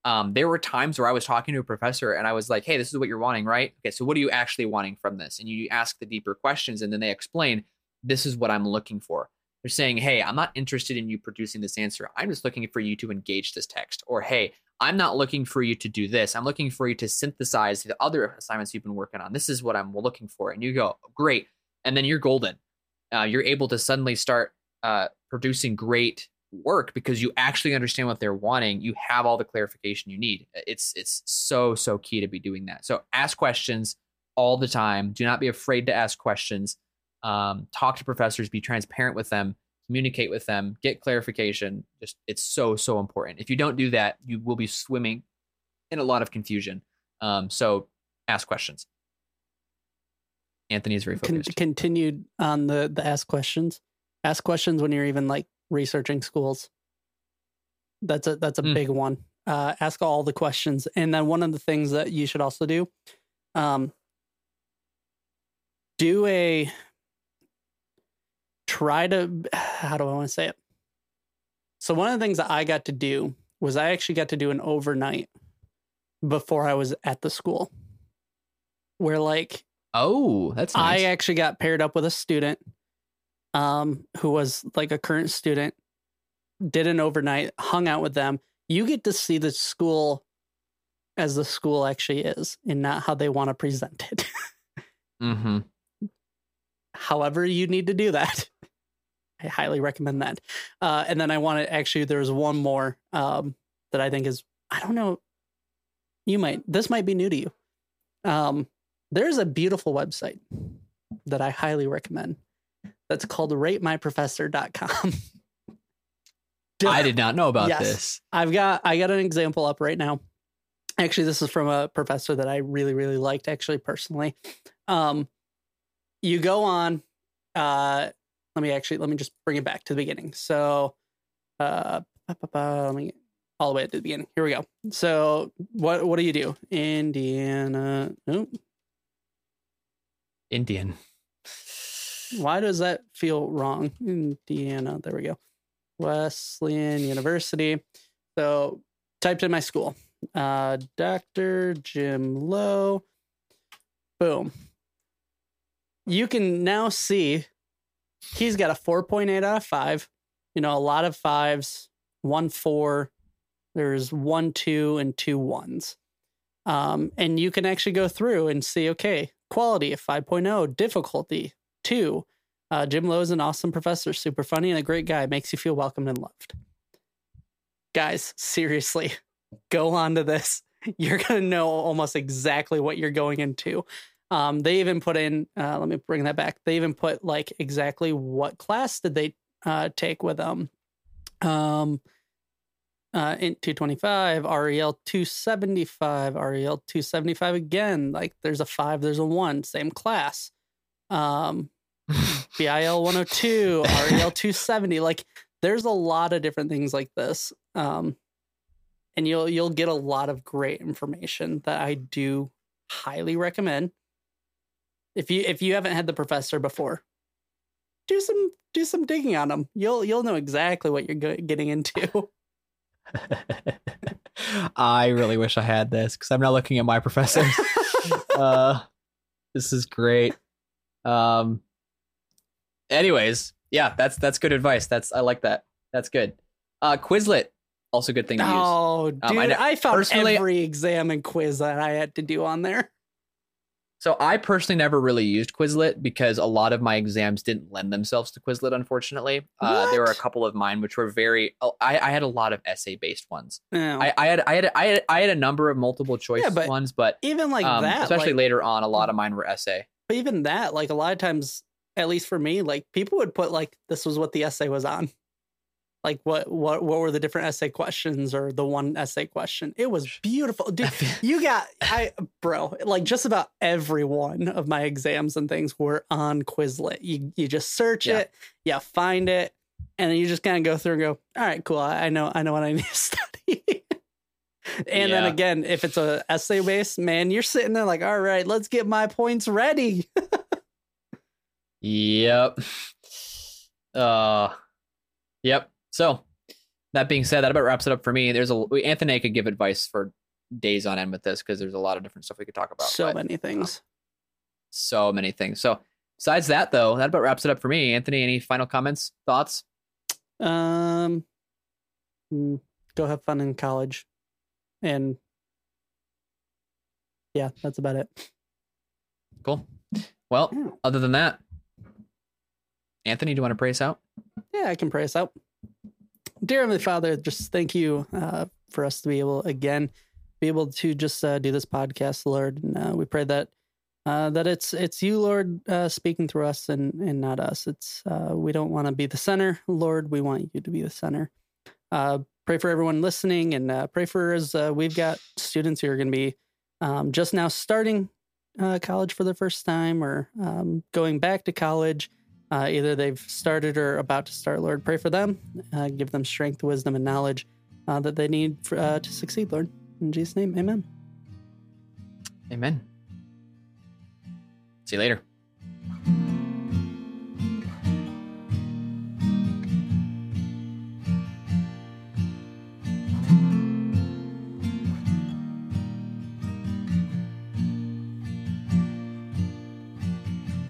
um, there were times where i was talking to a professor and i was like hey this is what you're wanting right okay so what are you actually wanting from this and you ask the deeper questions and then they explain this is what I'm looking for. They're saying, hey, I'm not interested in you producing this answer. I'm just looking for you to engage this text. Or, hey, I'm not looking for you to do this. I'm looking for you to synthesize the other assignments you've been working on. This is what I'm looking for. And you go, great. And then you're golden. Uh, you're able to suddenly start uh, producing great work because you actually understand what they're wanting. You have all the clarification you need. It's it's so so key to be doing that. So ask questions all the time. Do not be afraid to ask questions. Um, talk to professors. Be transparent with them. Communicate with them. Get clarification. Just it's so so important. If you don't do that, you will be swimming in a lot of confusion. Um, so ask questions. Anthony is very focused. Con- continued on the the ask questions. Ask questions when you're even like researching schools. That's a that's a mm. big one. Uh, ask all the questions, and then one of the things that you should also do, um, do a try to [SIGHS] how do I want to say it? So one of the things that I got to do was I actually got to do an overnight before I was at the school, where like oh that's nice. I actually got paired up with a student um, who was like a current student, did an overnight, hung out with them. You get to see the school as the school actually is and not how they want to present it. [LAUGHS] mm-hmm. However, you need to do that. I highly recommend that. Uh, and then I want to actually, there's one more um, that I think is, I don't know, you might, this might be new to you. Um, there's a beautiful website that I highly recommend that's called ratemyprofessor.com. [LAUGHS] I did not know about yes. this. I've got I got an example up right now. Actually, this is from a professor that I really really liked actually personally. Um you go on uh let me actually let me just bring it back to the beginning. So uh let me all the way to the beginning. Here we go. So what what do you do? Indiana. Oh. Indian. Why does that feel wrong? Indiana. There we go. Wesleyan University. So typed in my school. Uh, Dr. Jim Lo. Boom. You can now see he's got a 4.8 out of 5. You know, a lot of fives, one four. There's one two and two ones. Um, and you can actually go through and see okay, quality of 5.0, difficulty Two, uh, Jim Lo is an awesome professor, super funny and a great guy. Makes you feel welcomed and loved. Guys, seriously, [LAUGHS] go on to this. [LAUGHS] You're gonna know almost exactly what you're going into. Um, they even put in. Uh, let me bring that back. They even put like exactly what class did they uh, take with them. Um, uh, in 225, REL 275, REL 275 again. Like there's a five, there's a one, same class. Um, [LAUGHS] BIL 102, REL 270. Like there's a lot of different things like this. Um, and you'll you'll get a lot of great information that I do highly recommend. If you if you haven't had the professor before, do some do some digging on them. You'll you'll know exactly what you're getting into. [LAUGHS] I really wish I had this because I'm not looking at my professors. [LAUGHS] uh, this is great. Um, anyways, yeah, that's that's good advice. That's I like that. That's good. Uh, Quizlet, also good thing to oh, use. Oh, dude, um, I, I, found every exam and quiz that I had to do on there. So I personally never really used Quizlet because a lot of my exams didn't lend themselves to Quizlet. Unfortunately, uh, there were a couple of mine which were very. Oh, I, I had a lot of essay based ones. Oh. I, I, had I had I had I had a number of multiple choice yeah, but ones, but even like um, that, especially like, later on, a lot of mine were essay. But even that, like a lot of times, at least for me, like people would put like this was what the essay was on. Like what what what were the different essay questions or the one essay question? It was beautiful. Dude, you got I bro, like just about every one of my exams and things were on Quizlet. You you just search yeah. it, yeah, find it, and then you just kind of go through and go, all right, cool. I know I know what I [LAUGHS] need to study. and yeah. then again, if it's a essay based, man, you're sitting there like, all right, let's get my points ready. Yep. Uh, yep. So that being said, that about wraps it up for me. There's a Anthony could give advice for days on end with this because there's a lot of different stuff we could talk about. So but, many things. so many things. So Besides that, though, that about wraps it up for me. Anthony, any final comments, thoughts? Um, mm, go have fun in college, and yeah, that's about it. Cool. Well, Yeah. other than that, Anthony, do you want to pray us out? Yeah, I can pray us out. Dear Heavenly Father, just thank you uh, for us to be able again be able to just uh, do this podcast, Lord. And uh, we pray that uh, that it's it's you, Lord, uh, speaking through us and and not us. It's uh, we don't want to be the center, Lord. We want you to be the center. Uh, pray for everyone listening, and pray for as we've got students who are going to be um, just now starting college for the first time or um, going back to college. Uh, either they've started or about to start, Lord. Pray for them. Uh, give them strength, wisdom, and knowledge uh, that they need for, uh, to succeed, Lord. In Jesus' name, amen. Amen. See you later.